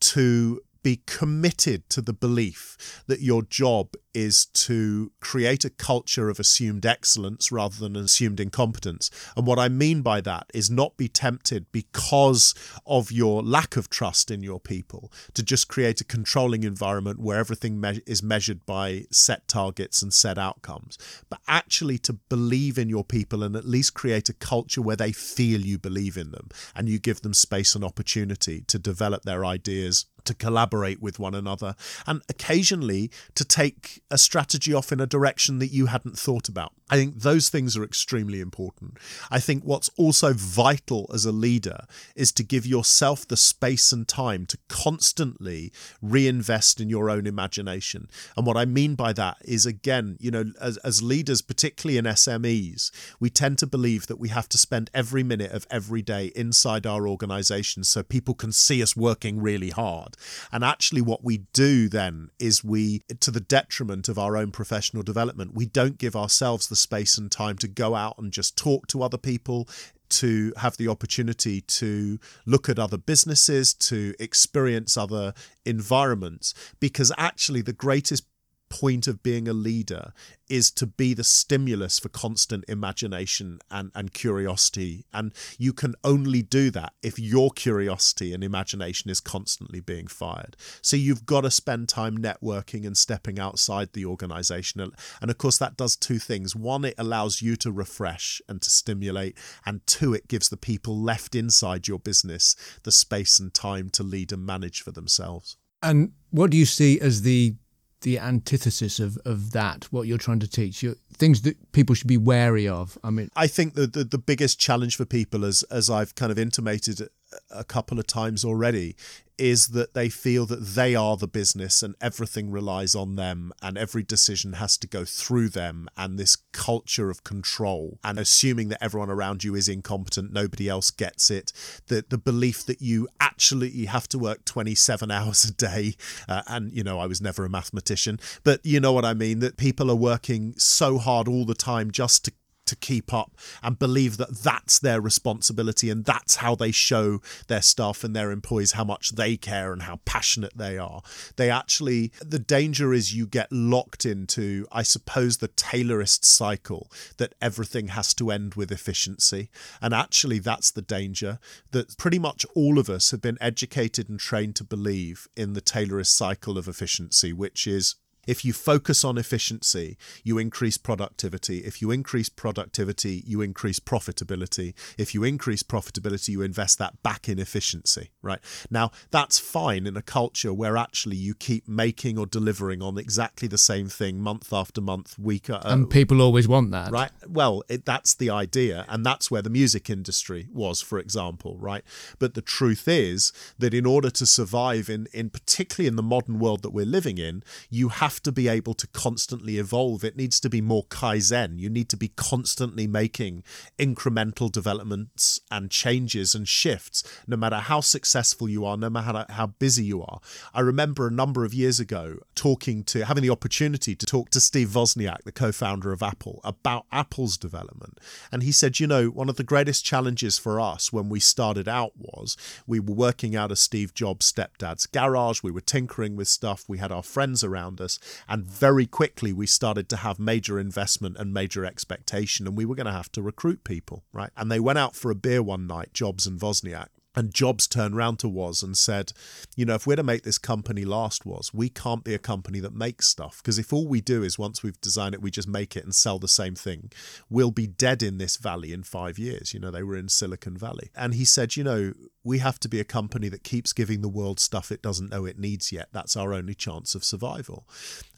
To be committed to the belief that your job is to create a culture of assumed excellence rather than assumed incompetence. And what I mean by that is not be tempted because of your lack of trust in your people to just create a controlling environment where everything me- is measured by set targets and set outcomes, but actually to believe in your people and at least create a culture where they feel you believe in them and you give them space and opportunity to develop their ideas to collaborate with one another, and occasionally to take a strategy off in a direction that you hadn't thought about. I think those things are extremely important. I think what's also vital as a leader is to give yourself the space and time to constantly reinvest in your own imagination. And what I mean by that is, again, you know, as, as leaders, particularly in SMEs, we tend to believe that we have to spend every minute of every day inside our organization so people can see us working really hard. And actually, what we do then is we, to the detriment of our own professional development, we don't give ourselves the space and time to go out and just talk to other people to have the opportunity to look at other businesses, to experience other environments, because actually the greatest point of being a leader is to be the stimulus for constant imagination and, and curiosity. And you can only do that if your curiosity and imagination is constantly being fired. So you've got to spend time networking and stepping outside the organization. And of course, that does two things. One, it allows you to refresh and to stimulate. And two, it gives the people left inside your business the space and time to lead and manage for themselves. And what do you see as the the antithesis of, of that, what you're trying to teach? You're, things that people should be wary of. I mean, I think that the, the biggest challenge for people, as as I've kind of intimated a couple of times already is that they feel that they are the business and everything relies on them and every decision has to go through them and this culture of control and assuming that everyone around you is incompetent nobody else gets it the the belief that you actually have to work 27 [laughs] hours a day uh, and you know I was never a mathematician but you know what I mean that people are working so hard all the time just to to keep up and believe that that's their responsibility and that's how they show their staff and their employees how much they care and how passionate they are. They actually, the danger is you get locked into, I suppose, the Taylorist cycle that everything has to end with efficiency. And actually, that's the danger that pretty much all of us have been educated and trained to believe in the Taylorist cycle of efficiency, which is if you focus on efficiency, you increase productivity. If you increase productivity, you increase profitability. If you increase profitability, you invest that back in efficiency, right? Now, that's fine in a culture where actually you keep making or delivering on exactly the same thing month after month, week. Uh, and people always want that. Right. Well, it, that's the idea. And that's where the music industry was, for example, right? But the truth is that in order to survive in, in particularly in the modern world that we're living in, you have have to be able to constantly evolve. It needs to be more Kaizen. You need to be constantly making incremental developments and changes and shifts, no matter how successful you are, no matter how busy you are. I remember a number of years ago talking to, having the opportunity to talk to Steve Wozniak, the co founder of Apple, about Apple's development. And he said, you know, one of the greatest challenges for us when we started out was we were working out of Steve Jobs' stepdad's garage, we were tinkering with stuff, we had our friends around us, and very quickly, we started to have major investment and major expectation, and we were going to have to recruit people, right? And they went out for a beer one night, Jobs and Wozniak, and Jobs turned round to Woz and said, You know, if we're to make this company last, Woz, we can't be a company that makes stuff. Because if all we do is once we've designed it, we just make it and sell the same thing, we'll be dead in this valley in five years. You know, they were in Silicon Valley. And he said, You know, we have to be a company that keeps giving the world stuff it doesn't know it needs yet. That's our only chance of survival.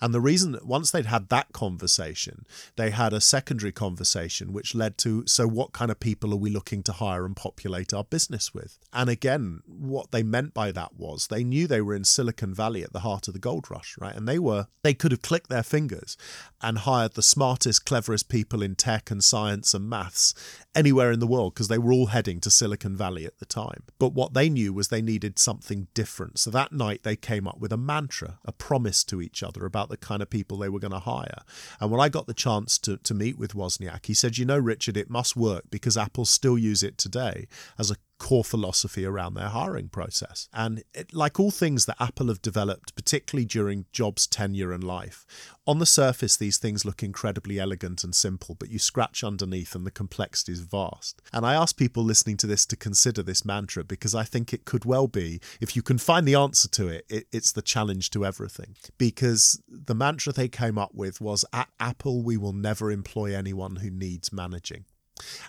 And the reason that once they'd had that conversation, they had a secondary conversation which led to so what kind of people are we looking to hire and populate our business with? And again, what they meant by that was they knew they were in Silicon Valley at the heart of the gold rush, right? And they were, they could have clicked their fingers and hired the smartest, cleverest people in tech and science and maths anywhere in the world because they were all heading to Silicon Valley at the time. But what they knew was they needed something different. So that night they came up with a mantra, a promise to each other about the kind of people they were going to hire. And when I got the chance to, to meet with Wozniak, he said, You know, Richard, it must work because Apple still use it today as a core philosophy around their hiring process. And it, like all things that Apple have developed, particularly during Jobs' tenure and life, on the surface, these things look incredibly elegant and simple, but you scratch underneath and the complexity is vast. And I ask people listening to this to consider this mantra because I think it could well be, if you can find the answer to it, it it's the challenge to everything. Because the mantra they came up with was at Apple, we will never employ anyone who needs managing.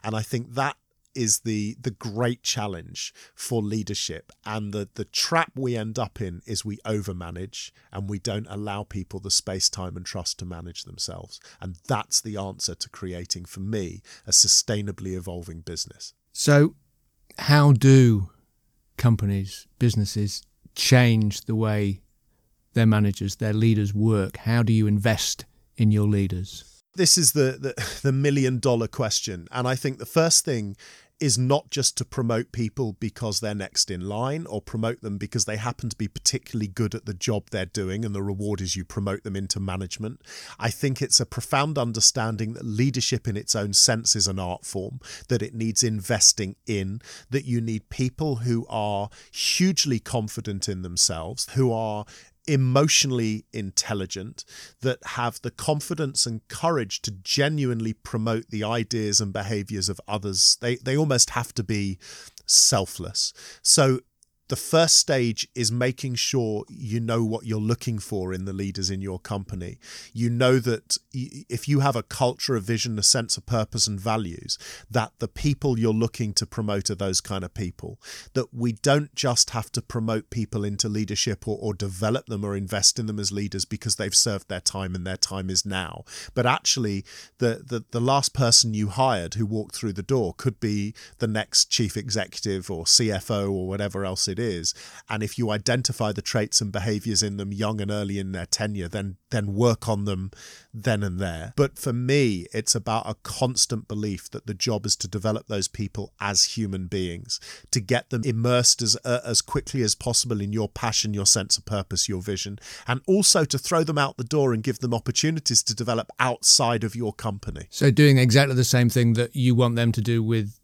And I think that is the the great challenge for leadership. And the the trap we end up in is we overmanage and we don't allow people the space time and trust to manage themselves. And that's the answer to creating for me a sustainably evolving business. So how do companies businesses change the way their managers their leaders work? How do you invest in your leaders? This is the, the, the million dollar question. And i think the first thing is not just to promote people because they're next in line or promote them because they happen to be particularly good at the job they're doing and the reward is you promote them into management. I think it's a profound understanding that leadership in its own sense is an art form, that it needs investing in, that you need people who are hugely confident in themselves, who are emotionally intelligent, that have the confidence and courage to genuinely promote the ideas and behaviors of others. They, they almost have to be selfless. So the first stage is making sure you know what you're looking for in the leaders in your company. You know that if you have a culture, a vision, a sense of purpose and values, that the people you're looking to promote are those kind of people. That we don't just have to promote people into leadership or, or develop them or invest in them as leaders because they've served their time and their time is now. But actually, the, the, the last person you hired who walked through the door could be the next chief executive or CFO or whatever else it is. And if you identify the traits and behaviors in them young and early in their tenure, then then work on them then and there. But for me, it's about a constant belief that the job is to develop those people as human beings, to get them immersed as uh, as quickly as possible in your passion, your sense of purpose, your vision, and also to throw them out the door and give them opportunities to develop outside of your company. So doing exactly the same thing that you want them to do with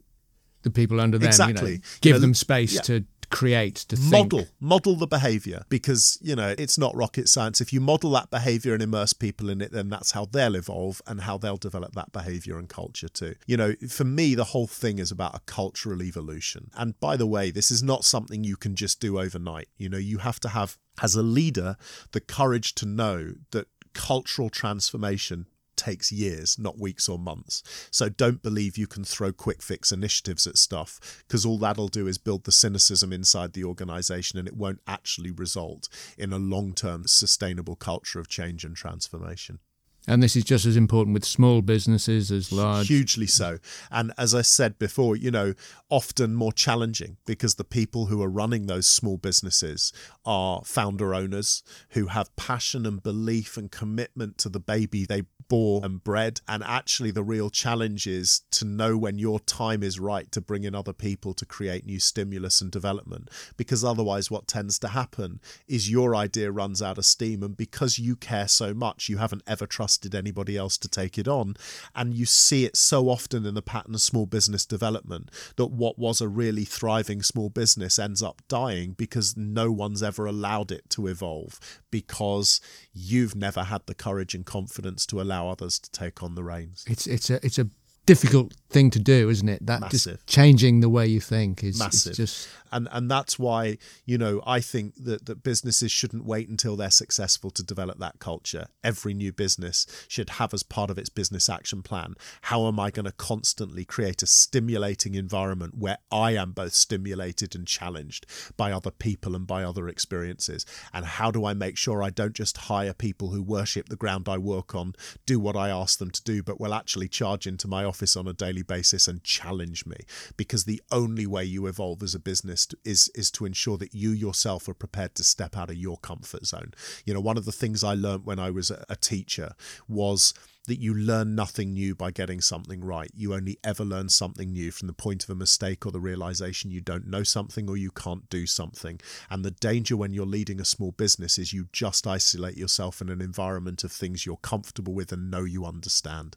the people under them. Exactly. You know, give you know, them space yeah. to create to model think. model the behavior because you know it's not rocket science. If you model that behavior and immerse people in it then that's how they'll evolve and how they'll develop that behavior and culture too. You know for me the whole thing is about a cultural evolution. And by the way this is not something you can just do overnight. You know you have to have as a leader the courage to know that cultural transformation takes years, not weeks or months. So don't believe you can throw quick fix initiatives at stuff because all that'll do is build the cynicism inside the organization and it won't actually result in a long term sustainable culture of change and transformation. And this is just as important with small businesses as large. Hugely so. And as I said before, you know, often more challenging because the people who are running those small businesses are founder owners who have passion and belief and commitment to the baby they bore and bred. And actually, the real challenge is to know when your time is right to bring in other people to create new stimulus and development. Because otherwise, what tends to happen is your idea runs out of steam. And because you care so much, you haven't ever trusted anybody else to take it on. And you see it so often in the pattern of small business development that what was a really thriving small business ends up dying because no one's ever allowed it to evolve because you've never had the courage and confidence to allow others to take on the reins. It's it's a it's a difficult thing to do, isn't it? That Massive. just changing the way you think is Massive. It's just and and that's why you know I think that that businesses shouldn't wait until they're successful to develop that culture. Every new business should have as part of its business action plan how am I going to constantly create a stimulating environment where I am both stimulated and challenged by other people and by other experiences and how do I make sure I don't just hire people who worship the ground I work on, do what I ask them to do, but will actually charge into my office on a daily basis and challenge me because the only way you evolve as a business is is to ensure that you yourself are prepared to step out of your comfort zone. You know, one of the things I learned when I was a teacher was that you learn nothing new by getting something right. You only ever learn something new from the point of a mistake or the realization you don't know something or you can't do something. And the danger when you're leading a small business is you just isolate yourself in an environment of things you're comfortable with and know you understand.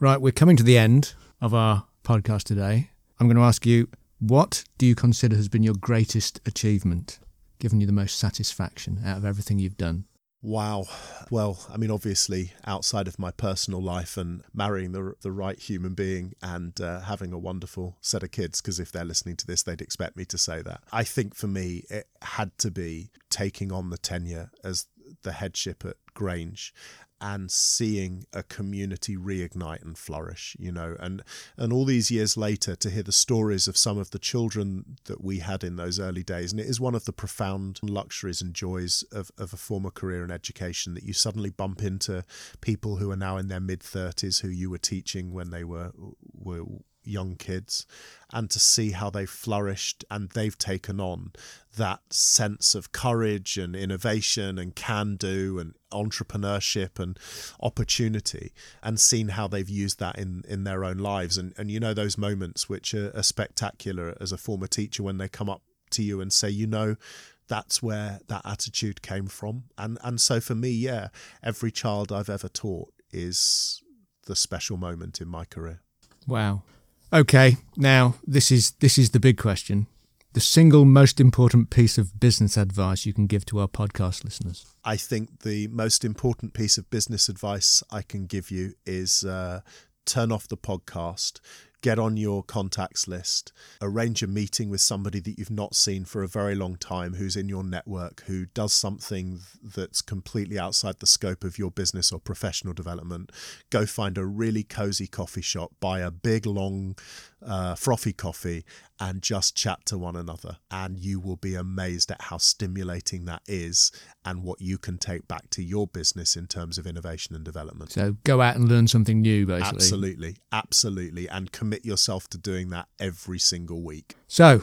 Right, we're coming to the end of our podcast today. I'm going to ask you, what do you consider has been your greatest achievement, given you the most satisfaction out of everything you've done? Wow. Well, I mean, obviously, outside of my personal life and marrying the the right human being and uh, having a wonderful set of kids, because if they're listening to this, they'd expect me to say that. I think for me, it had to be taking on the tenure as the headship at Grange and seeing a community reignite and flourish you know and and all these years later to hear the stories of some of the children that we had in those early days. And it is one of the profound luxuries and joys of, of a former career in education that you suddenly bump into people who are now in their mid 30s who you were teaching when they were were young kids and to see how they've flourished and they've taken on that sense of courage and innovation and can do and entrepreneurship and opportunity and seen how they've used that in, in their own lives. And, and you know, those moments which are, are spectacular as a former teacher when they come up to you and say, you know, that's where that attitude came from. And and so for me, yeah, every child I've ever taught is the special moment in my career. Wow. Okay, now this is this is the big question. The single most important piece of business advice you can give to our podcast listeners. I think the most important piece of business advice I can give you is uh, turn off the podcast, get on your contacts list, arrange a meeting with somebody that you've not seen for a very long time who's in your network, who does something that's completely outside the scope of your business or professional development. Go find a really cozy coffee shop, buy a big, long, uh, frothy coffee, and just chat to one another. And you will be amazed at how stimulating that is and what you can take back to your business in terms of innovation and development. So go out and learn something new, basically. Absolutely. Absolutely. And commit yourself to doing that every single week. So,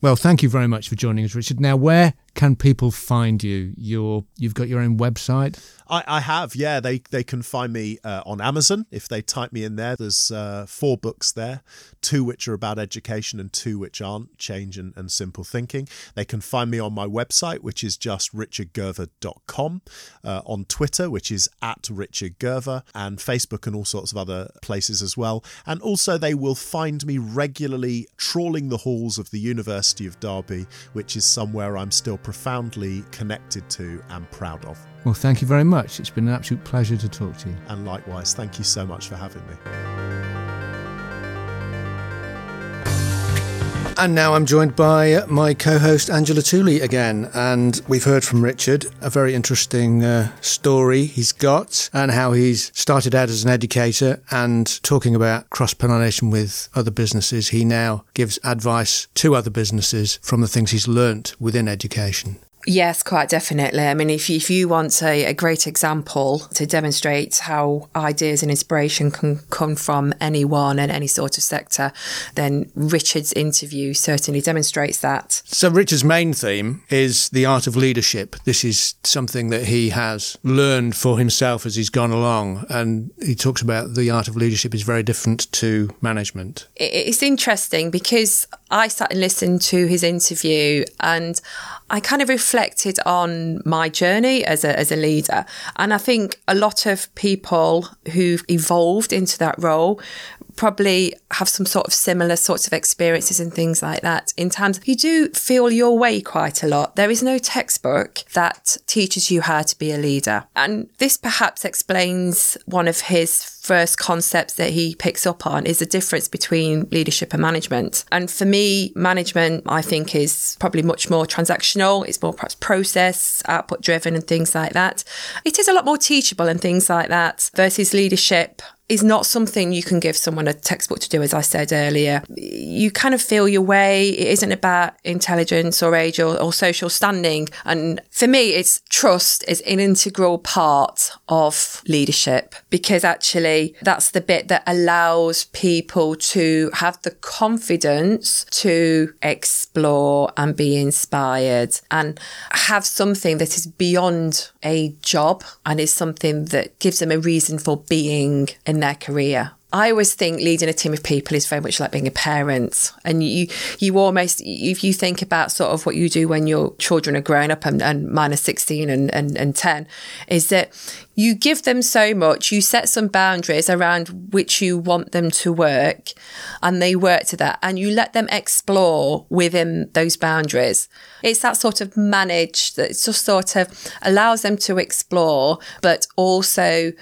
well, thank you very much for joining us, Richard. Now, where can people find you? Your you've got your own website. I, I have, yeah. They they can find me uh, on Amazon if they type me in there. There's uh, four books there, two which are about education and two which aren't, change and, and simple thinking. They can find me on my website, which is just richardgerver.com, uh, on Twitter, which is at richardgerver, and Facebook and all sorts of other places as well. And also they will find me regularly trawling the halls of the University of Derby, which is somewhere I'm still profoundly connected to and proud of. Well, thank you very much. It's been an absolute pleasure to talk to you. And likewise, thank you so much for having me. And now I'm joined by my co host Angela Tooley again. And we've heard from Richard a very interesting uh, story he's got and how he's started out as an educator and talking about cross pollination with other businesses. He now gives advice to other businesses from the things he's learnt within education. Yes, quite definitely. I mean, if you, if you want a, a great example to demonstrate how ideas and inspiration can come from anyone and any sort of sector, then Richard's interview certainly demonstrates that. So, Richard's main theme is the art of leadership. This is something that he has learned for himself as he's gone along. And he talks about the art of leadership is very different to management. It's interesting because I sat and listened to his interview and I kind of reflected on my journey as a, as a leader. And I think a lot of people who've evolved into that role probably have some sort of similar sorts of experiences and things like that. In terms you do feel your way quite a lot. There is no textbook that teaches you how to be a leader. And this perhaps explains one of his first concepts that he picks up on is the difference between leadership and management. And for me management i think is probably much more transactional. It's more perhaps process output driven and things like that. It is a lot more teachable and things like that versus leadership is not something you can give someone a textbook to do, as I said earlier. You kind of feel your way. It isn't about intelligence or age or, or social standing. And for me, it's trust is an integral part of leadership because actually that's the bit that allows people to have the confidence to explore and be inspired and have something that is beyond a job and is something that gives them a reason for being in their career. I always think leading a team of people is very much like being a parent. And you, you almost, if you think about sort of what you do when your children are grown up and, and mine are 16 and, and, and 10, is that you give them so much, you set some boundaries around which you want them to work, and they work to that, and you let them explore within those boundaries. It's that sort of manage that just sort of allows them to explore, but also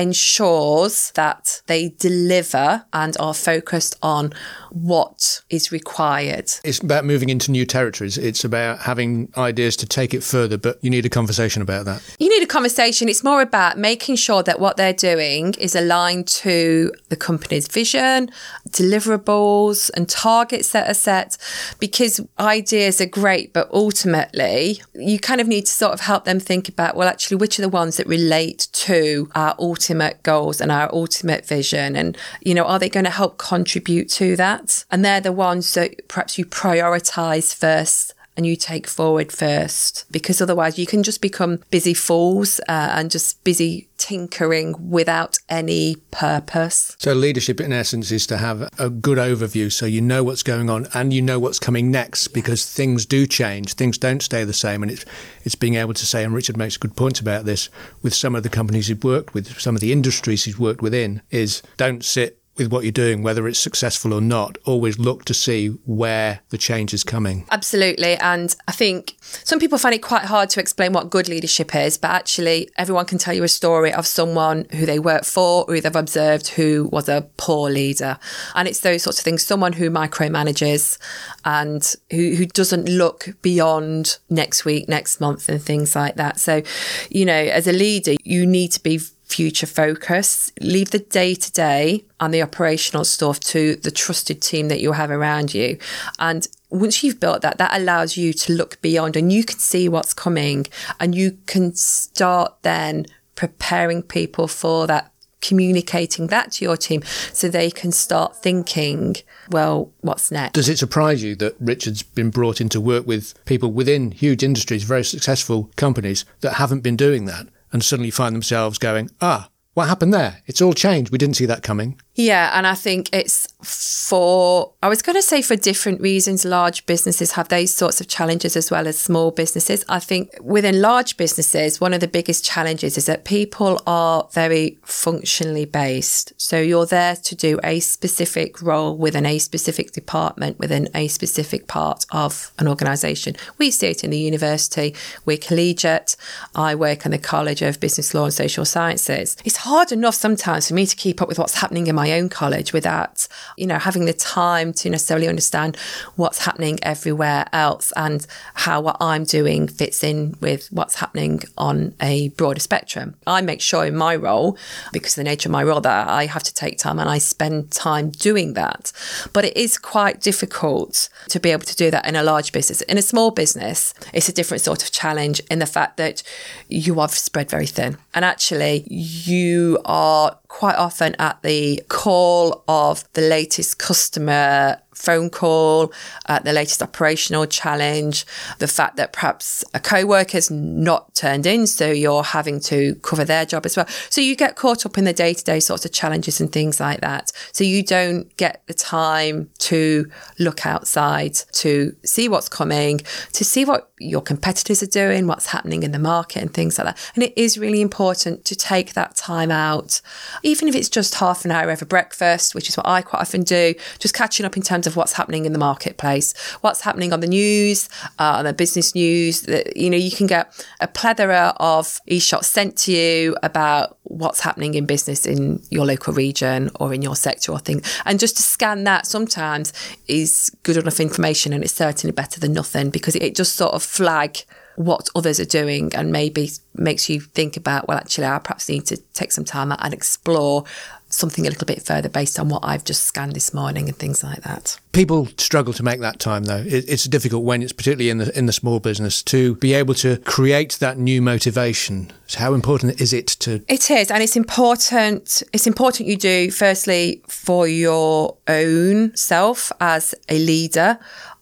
ensures that they deliver and are focused on what is required. It's about moving into new territories. It's about having ideas to take it further, but you need a conversation about that. You need a conversation. It's more about making sure that what they're doing is aligned to the company's vision, deliverables, and targets that are set because ideas are great, but ultimately you kind of need to sort of help them think about well, actually, which are the ones that relate to our ultimate goals and our ultimate vision? And, you know, are they going to help contribute to that? And they're the ones that perhaps you prioritize first and you take forward first because otherwise you can just become busy fools uh, and just busy tinkering without any purpose. So, leadership in essence is to have a good overview so you know what's going on and you know what's coming next because things do change, things don't stay the same. And it's, it's being able to say, and Richard makes a good point about this with some of the companies he's worked with, some of the industries he's worked within, is don't sit with what you're doing, whether it's successful or not, always look to see where the change is coming. Absolutely. And I think some people find it quite hard to explain what good leadership is, but actually, everyone can tell you a story of someone who they work for who they've observed who was a poor leader. And it's those sorts of things someone who micromanages and who, who doesn't look beyond next week, next month, and things like that. So, you know, as a leader, you need to be future focus. Leave the day to day and the operational stuff to the trusted team that you have around you. And once you've built that, that allows you to look beyond and you can see what's coming and you can start then preparing people for that communicating that to your team so they can start thinking, well, what's next? Does it surprise you that Richard's been brought in to work with people within huge industries, very successful companies that haven't been doing that? And suddenly find themselves going, ah, what happened there? It's all changed. We didn't see that coming. Yeah, and I think it's for, I was going to say for different reasons, large businesses have those sorts of challenges as well as small businesses. I think within large businesses, one of the biggest challenges is that people are very functionally based. So you're there to do a specific role within a specific department, within a specific part of an organisation. We see it in the university, we're collegiate. I work in the College of Business Law and Social Sciences. It's hard enough sometimes for me to keep up with what's happening in my my own college without, you know, having the time to necessarily understand what's happening everywhere else and how what I'm doing fits in with what's happening on a broader spectrum. I make sure in my role, because of the nature of my role, that I have to take time and I spend time doing that. But it is quite difficult to be able to do that in a large business. In a small business, it's a different sort of challenge in the fact that you are spread very thin. And actually, you are quite often at the call of the latest customer phone call, uh, the latest operational challenge, the fact that perhaps a co-worker's not turned in, so you're having to cover their job as well. So you get caught up in the day-to-day sorts of challenges and things like that. So you don't get the time to look outside, to see what's coming, to see what your competitors are doing, what's happening in the market and things like that. And it is really important to take that time out, even if it's just half an hour over breakfast, which is what I quite often do, just catching up in terms of what's happening in the marketplace, what's happening on the news, uh, on the business news. That you know, you can get a plethora of e-shots sent to you about what's happening in business in your local region or in your sector or thing. And just to scan that sometimes is good enough information, and it's certainly better than nothing because it just sort of flag what others are doing and maybe makes you think about, well, actually, I perhaps need to take some time out and explore something a little bit further based on what I've just scanned this morning and things like that. People struggle to make that time though. It's difficult when it's particularly in the in the small business to be able to create that new motivation. So how important is it to It is and it's important it's important you do firstly for your own self as a leader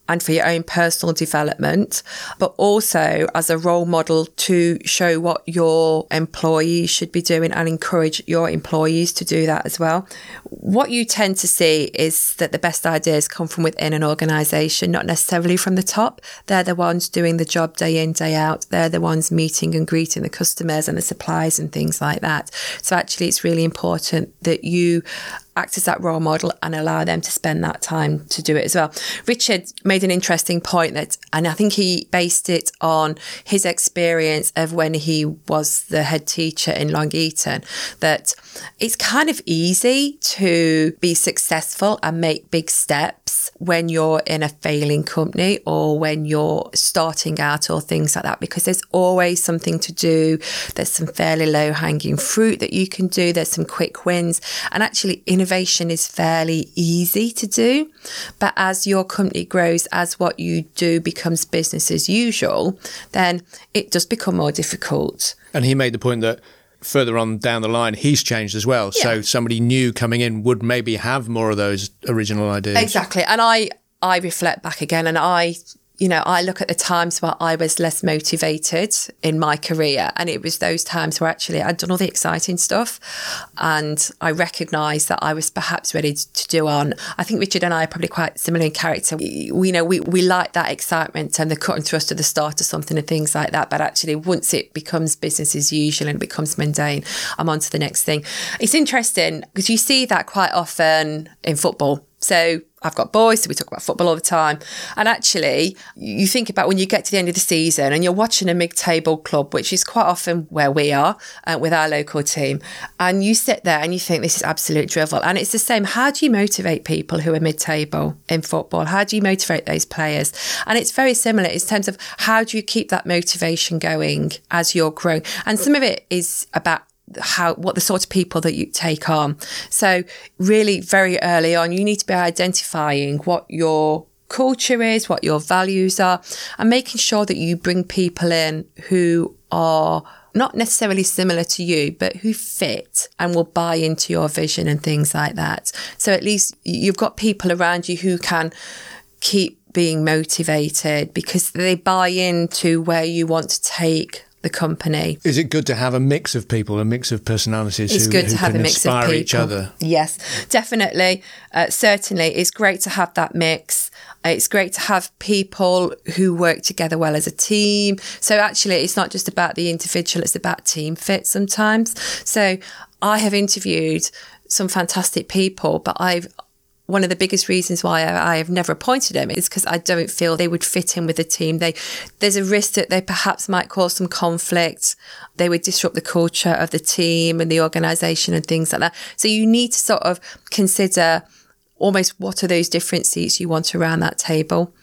and for your own personal development, but also as a role model to show what your employees should be doing and encourage your employees to do that as well. What you tend to see is that the best ideas come from within an organisation, not necessarily from the top. They're the ones doing the job day in, day out. They're the ones meeting and greeting the customers and the suppliers and things like that. So actually, it's really important that you act as that role model and allow them to spend that time to do it as well. Richard made an interesting point that, and I think he based it on his experience of when he was the head teacher in Long Eaton, that it's kind of easy to be successful and make big steps when you're in a failing company or when you're starting out or things like that, because there's always something to do. There's some fairly low hanging fruit that you can do. There's some quick wins. And actually, innovation is fairly easy to do. But as your company grows, as what you do becomes business as usual, then it does become more difficult. And he made the point that further on down the line, he's changed as well. Yeah. So somebody new coming in would maybe have more of those original ideas. Exactly. And I I reflect back again and I you know, I look at the times where I was less motivated in my career, and it was those times where actually I'd done all the exciting stuff, and I recognised that I was perhaps ready to do on. I think Richard and I are probably quite similar in character. We, you know, we, we like that excitement and the cut and thrust of the start of something and things like that. But actually, once it becomes business as usual and it becomes mundane, I'm on to the next thing. It's interesting because you see that quite often in football. So I've got boys, so we talk about football all the time. And actually, you think about when you get to the end of the season and you're watching a mid table club, which is quite often where we are uh, with our local team, and you sit there and you think this is absolute drivel. And it's the same. How do you motivate people who are mid table in football? How do you motivate those players? And it's very similar in terms of how do you keep that motivation going as you're growing? And some of it is about how what the sort of people that you take on. So really very early on you need to be identifying what your culture is, what your values are, and making sure that you bring people in who are not necessarily similar to you, but who fit and will buy into your vision and things like that. So at least you've got people around you who can keep being motivated because they buy into where you want to take the company. Is it good to have a mix of people, a mix of personalities? It's who, good who to have a mix inspire of people. each other. Yes, definitely. Uh, certainly, it's great to have that mix. Uh, It's great to have people who work together well as a team. So actually, it's not just about the individual; it's about team fit sometimes. So I have interviewed some fantastic people, but I've one of the biggest reasons why I, I have never appointed them is because I don't feel they would fit in with the team. They there's a risk that they perhaps might cause some conflict. They would disrupt the culture of the team and the organisation and things like that. So you need to sort of consider almost what are those different seats you want around that table.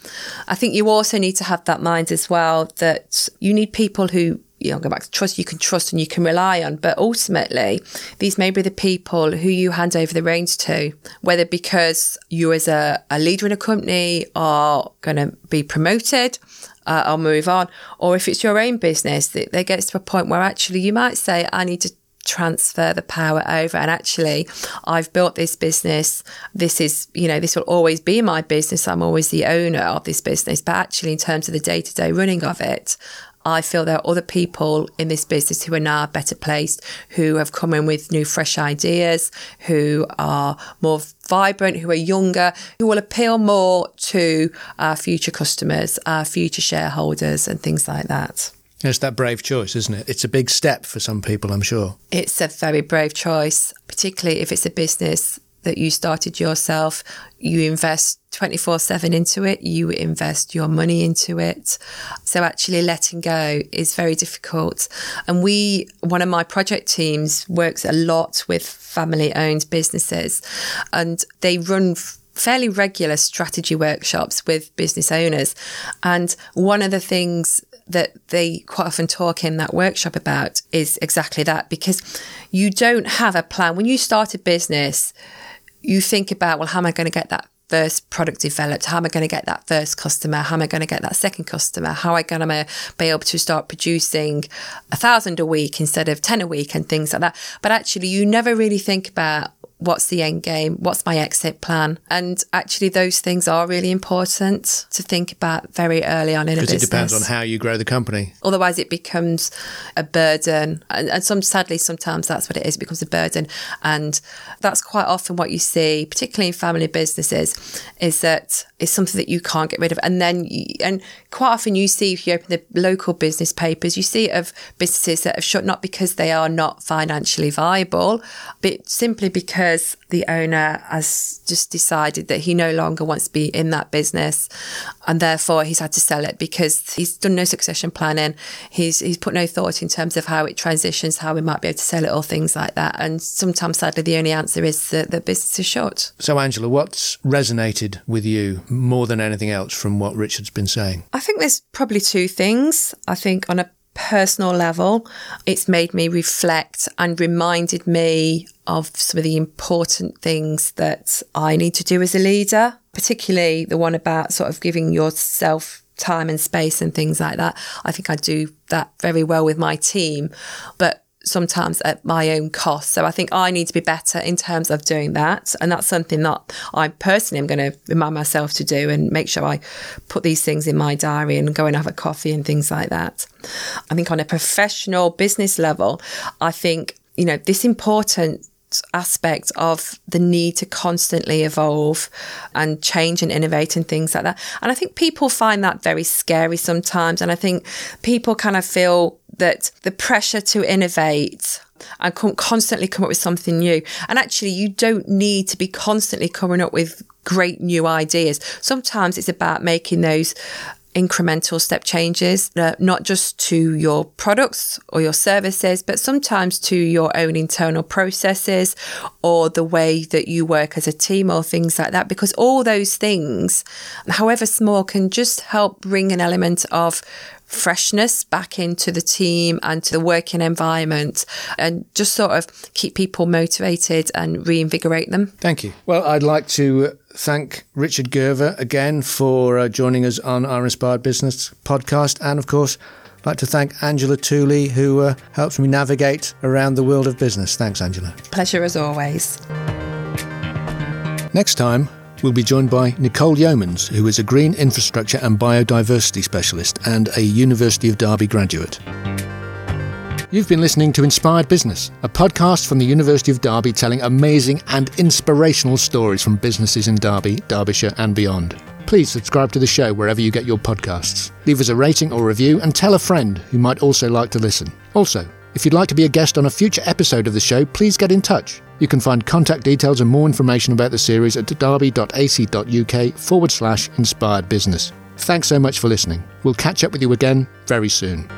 I think you also need to have that mind as well that you need people who you know, go back to trust you can trust and you can rely on. But ultimately, these may be the people who you hand over the reins to, whether because you as a, a leader in a company are going to be promoted uh, or move on, or if it's your own business, that they get to a point where actually you might say, I need to transfer the power over and actually I've built this business. This is you know this will always be my business. I'm always the owner of this business. But actually in terms of the day-to-day running of it I feel there are other people in this business who are now better placed, who have come in with new, fresh ideas, who are more vibrant, who are younger, who will appeal more to our future customers, our future shareholders, and things like that. It's that brave choice, isn't it? It's a big step for some people, I'm sure. It's a very brave choice, particularly if it's a business that you started yourself. You invest 24 7 into it, you invest your money into it. So, actually, letting go is very difficult. And we, one of my project teams, works a lot with family owned businesses and they run fairly regular strategy workshops with business owners. And one of the things that they quite often talk in that workshop about is exactly that because you don't have a plan. When you start a business, you think about, well, how am I going to get that first product developed? How am I going to get that first customer? How am I going to get that second customer? How am I going to be able to start producing a thousand a week instead of 10 a week and things like that? But actually, you never really think about what's the end game? What's my exit plan? And actually, those things are really important to think about very early on in a business. Because it depends on how you grow the company. Otherwise, it becomes a burden. And, and some, sadly, sometimes that's what it is. It becomes a burden. And that's quite often what you see, particularly in family businesses, is that it's something that you can't get rid of. And then, you, and quite often you see, if you open the local business papers, you see of businesses that have shut not because they are not financially viable, but simply because the owner has just decided that he no longer wants to be in that business and therefore he's had to sell it because he's done no succession planning he's he's put no thought in terms of how it transitions how we might be able to sell it or things like that and sometimes sadly the only answer is that the business is shut So, Angela, what's resonated with you more than anything else from what Richard's been saying? I think there's probably two things. I think on a personal level, it's made me reflect and reminded me of some of the important things that I need to do as a leader, particularly the one about sort of giving yourself time and space and things like that. I think I do that very well with my team. But sometimes at my own cost. So I think I need to be better in terms of doing that. And that's something that I personally am going to remind myself to do and make sure I put these things in my diary and go and have a coffee and things like that. I think on a professional business level, I think, you know, this important aspect of the need to constantly evolve and change and innovate and things like that. And I think people find that very scary sometimes. And I think people kind of feel that the pressure to innovate and constantly come up with something new. And actually, you don't need to be constantly coming up with great new ideas. Sometimes it's about making those incremental step changes, uh, not just to your products or your services, but sometimes to your own internal processes or the way that you work as a team or things like that. Because all those things, however small, can just help bring an element of freshness back into the team and to the working environment and just sort of keep people motivated and reinvigorate them. Thank you. Well, I'd like to thank Richard Gerver again for uh, joining us on our Inspired Business podcast. And of course, I'd like to thank Angela Tooley, who uh, helps me navigate around the world of business. Thanks, Angela. Pleasure as always. Next time, we'll be joined by Nicole Yeomans, who is a green infrastructure and biodiversity specialist and a University of Derby graduate. You've been listening to Inspired Business, a podcast from the University of Derby telling amazing and inspirational stories from businesses in Derby, Derbyshire, and beyond. Please subscribe to the show wherever you get your podcasts. Leave us a rating or review and tell a friend who might also like to listen. Also, if you'd like to be a guest on a future episode of the show, please get in touch. You can find contact details and more information about the series at derby.ac.uk forward slash inspired business. Thanks so much for listening. We'll catch up with you again very soon.